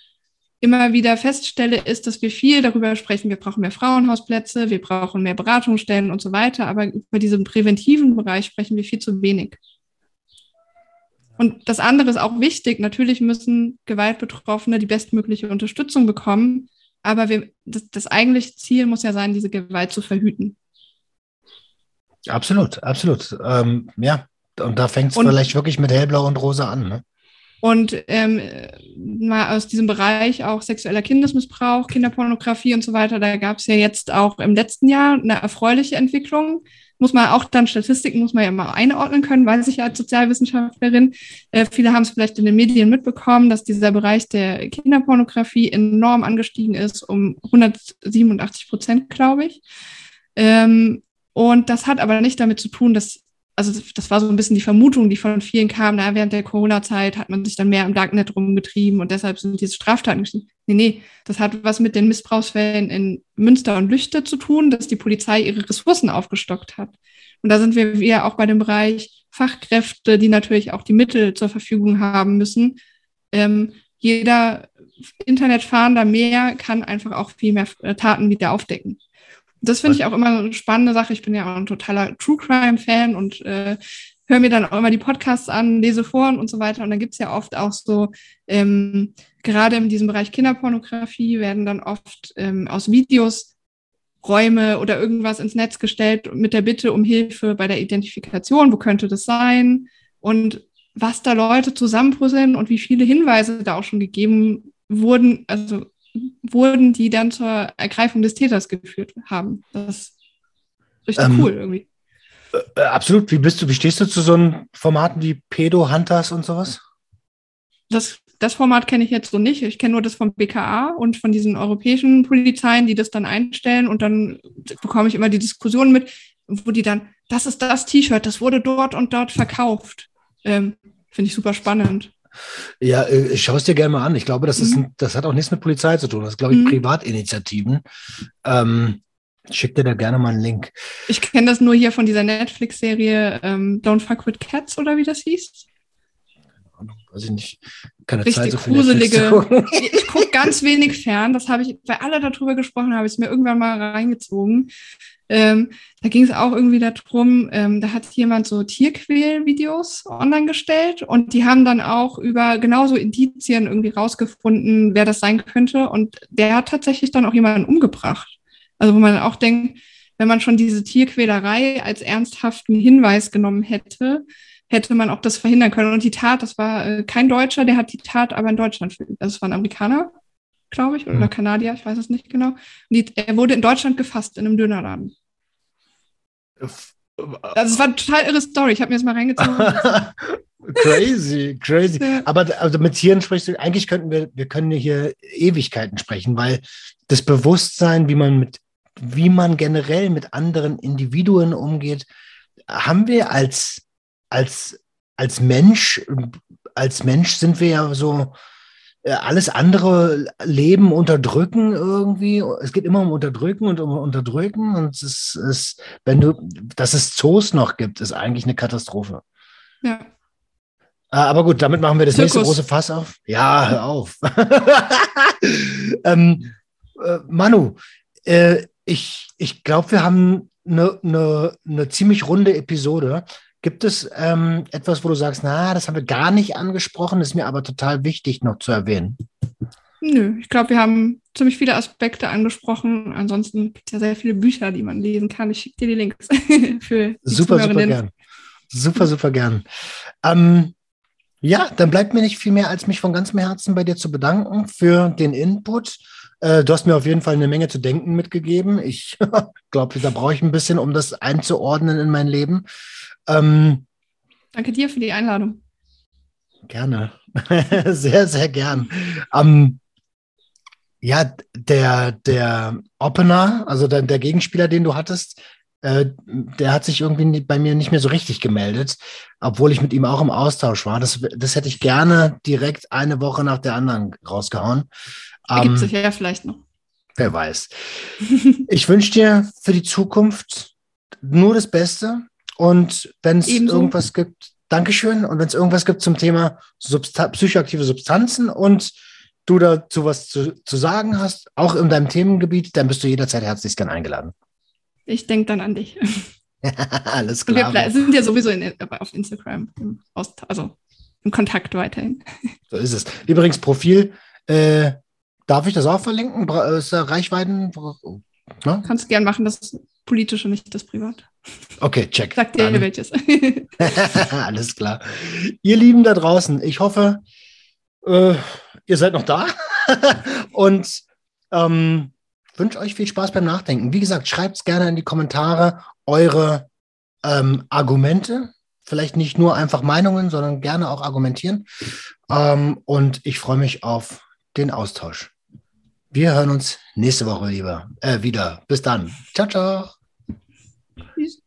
immer wieder feststelle, ist, dass wir viel darüber sprechen, wir brauchen mehr Frauenhausplätze, wir brauchen mehr Beratungsstellen und so weiter, aber über diesen präventiven Bereich sprechen wir viel zu wenig. Und das andere ist auch wichtig. Natürlich müssen Gewaltbetroffene die bestmögliche Unterstützung bekommen, aber wir, das, das eigentliche Ziel muss ja sein, diese Gewalt zu verhüten. Absolut, absolut. Ähm, ja, und da fängt es vielleicht wirklich mit hellblau und rosa an. Ne? Und ähm, mal aus diesem Bereich auch sexueller Kindesmissbrauch, Kinderpornografie und so weiter, da gab es ja jetzt auch im letzten Jahr eine erfreuliche Entwicklung. Muss man auch dann Statistiken muss man ja mal einordnen können, weiß ich ja als Sozialwissenschaftlerin. Äh, viele haben es vielleicht in den Medien mitbekommen, dass dieser Bereich der Kinderpornografie enorm angestiegen ist, um 187 Prozent, glaube ich. Ähm, und das hat aber nicht damit zu tun, dass also das war so ein bisschen die Vermutung, die von vielen kam, na, während der Corona-Zeit hat man sich dann mehr im Darknet rumgetrieben und deshalb sind diese Straftaten geschehen. Nee, nee, das hat was mit den Missbrauchsfällen in Münster und Lüchte zu tun, dass die Polizei ihre Ressourcen aufgestockt hat. Und da sind wir wieder auch bei dem Bereich Fachkräfte, die natürlich auch die Mittel zur Verfügung haben müssen. Ähm, jeder Internetfahrender mehr kann einfach auch viel mehr Taten wieder aufdecken das finde ich auch immer eine spannende Sache. Ich bin ja auch ein totaler True Crime-Fan und äh, höre mir dann auch immer die Podcasts an, lese vor und so weiter. Und dann gibt es ja oft auch so, ähm, gerade in diesem Bereich Kinderpornografie werden dann oft ähm, aus Videos Räume oder irgendwas ins Netz gestellt mit der Bitte um Hilfe bei der Identifikation. Wo könnte das sein? Und was da Leute zusammenpuzzeln und wie viele Hinweise da auch schon gegeben wurden, also wurden, die dann zur Ergreifung des Täters geführt haben. Das ist richtig ähm, cool irgendwie. Äh, absolut. Wie bist du, wie stehst du zu so einem Formaten wie Pedo Hunters und sowas? Das, das Format kenne ich jetzt so nicht. Ich kenne nur das vom BKA und von diesen europäischen Polizeien, die das dann einstellen und dann bekomme ich immer die Diskussion mit, wo die dann, das ist das T-Shirt, das wurde dort und dort verkauft. Ähm, Finde ich super spannend. Ja, äh, ich schaue es dir gerne mal an. Ich glaube, das, ist mhm. ein, das hat auch nichts mit Polizei zu tun. Das ist, glaube ich, mhm. Privatinitiativen. Ähm, schick dir da gerne mal einen Link. Ich kenne das nur hier von dieser Netflix-Serie ähm, Don't Fuck with Cats oder wie das hieß. Weiß ich nicht. Keine Richtig Zeit, so gruselige. ich gucke ganz wenig fern. Das habe ich, weil alle darüber gesprochen haben, habe ich es mir irgendwann mal reingezogen. Ähm, da ging es auch irgendwie darum, ähm, da hat jemand so Tierquäl-Videos online gestellt und die haben dann auch über genauso Indizien irgendwie rausgefunden, wer das sein könnte. Und der hat tatsächlich dann auch jemanden umgebracht. Also wo man auch denkt, wenn man schon diese Tierquälerei als ernsthaften Hinweis genommen hätte, hätte man auch das verhindern können. Und die Tat, das war äh, kein Deutscher, der hat die Tat aber in Deutschland verübt. Also es war ein Amerikaner, glaube ich, oder mhm. Kanadier, ich weiß es nicht genau. Und die, er wurde in Deutschland gefasst in einem Dönerladen. Also es war eine total irre Story. Ich habe mir das mal reingezogen. crazy, crazy. Aber also mit Tieren sprichst du, eigentlich könnten wir, wir können hier Ewigkeiten sprechen, weil das Bewusstsein, wie man mit, wie man generell mit anderen Individuen umgeht, haben wir als, als, als Mensch, als Mensch sind wir ja so, äh, alles andere Leben unterdrücken irgendwie. Es geht immer um Unterdrücken und um Unterdrücken. Und es ist, wenn du, dass es Zoos noch gibt, ist eigentlich eine Katastrophe. Ja. Ah, aber gut, damit machen wir das Zirkus. nächste große Fass auf. Ja, hör auf. ähm, äh, Manu, äh, ich, ich glaube, wir haben eine, eine, eine ziemlich runde Episode. Gibt es ähm, etwas, wo du sagst, na, das haben wir gar nicht angesprochen, ist mir aber total wichtig noch zu erwähnen? Nö, ich glaube, wir haben ziemlich viele Aspekte angesprochen. Ansonsten gibt es ja sehr viele Bücher, die man lesen kann. Ich schicke dir die Links für die Super, super gern. Super, super gern. Ähm, ja, dann bleibt mir nicht viel mehr, als mich von ganzem Herzen bei dir zu bedanken für den Input. Äh, du hast mir auf jeden Fall eine Menge zu denken mitgegeben. Ich glaube, da brauche ich ein bisschen, um das einzuordnen in mein Leben. Ähm, Danke dir für die Einladung. Gerne. sehr, sehr gern. Ähm, ja, der, der Opener, also der, der Gegenspieler, den du hattest, äh, der hat sich irgendwie bei mir nicht mehr so richtig gemeldet, obwohl ich mit ihm auch im Austausch war. Das, das hätte ich gerne direkt eine Woche nach der anderen rausgehauen. Ähm, sich ja vielleicht noch. Wer weiß. ich wünsche dir für die Zukunft nur das Beste. Und wenn es irgendwas gibt, Dankeschön. Und wenn es irgendwas gibt zum Thema Substa psychoaktive Substanzen und du dazu was zu, zu sagen hast, auch in deinem Themengebiet, dann bist du jederzeit herzlich gern eingeladen. Ich denke dann an dich. Alles klar. Wir sind ja sowieso in, auf Instagram, im also im Kontakt weiterhin. So ist es. Übrigens, Profil, äh, darf ich das auch verlinken? Ist da Reichweiten? Ne? Kannst du gern machen, das politische, nicht das privat. Okay, check. Sag dir Dann. welches. Alles klar. Ihr Lieben da draußen, ich hoffe, äh, ihr seid noch da und ähm, wünsche euch viel Spaß beim Nachdenken. Wie gesagt, schreibt es gerne in die Kommentare eure ähm, Argumente. Vielleicht nicht nur einfach Meinungen, sondern gerne auch argumentieren. Ähm, und ich freue mich auf den Austausch. Wir hören uns nächste Woche lieber äh, wieder. Bis dann. Ciao, ciao. He's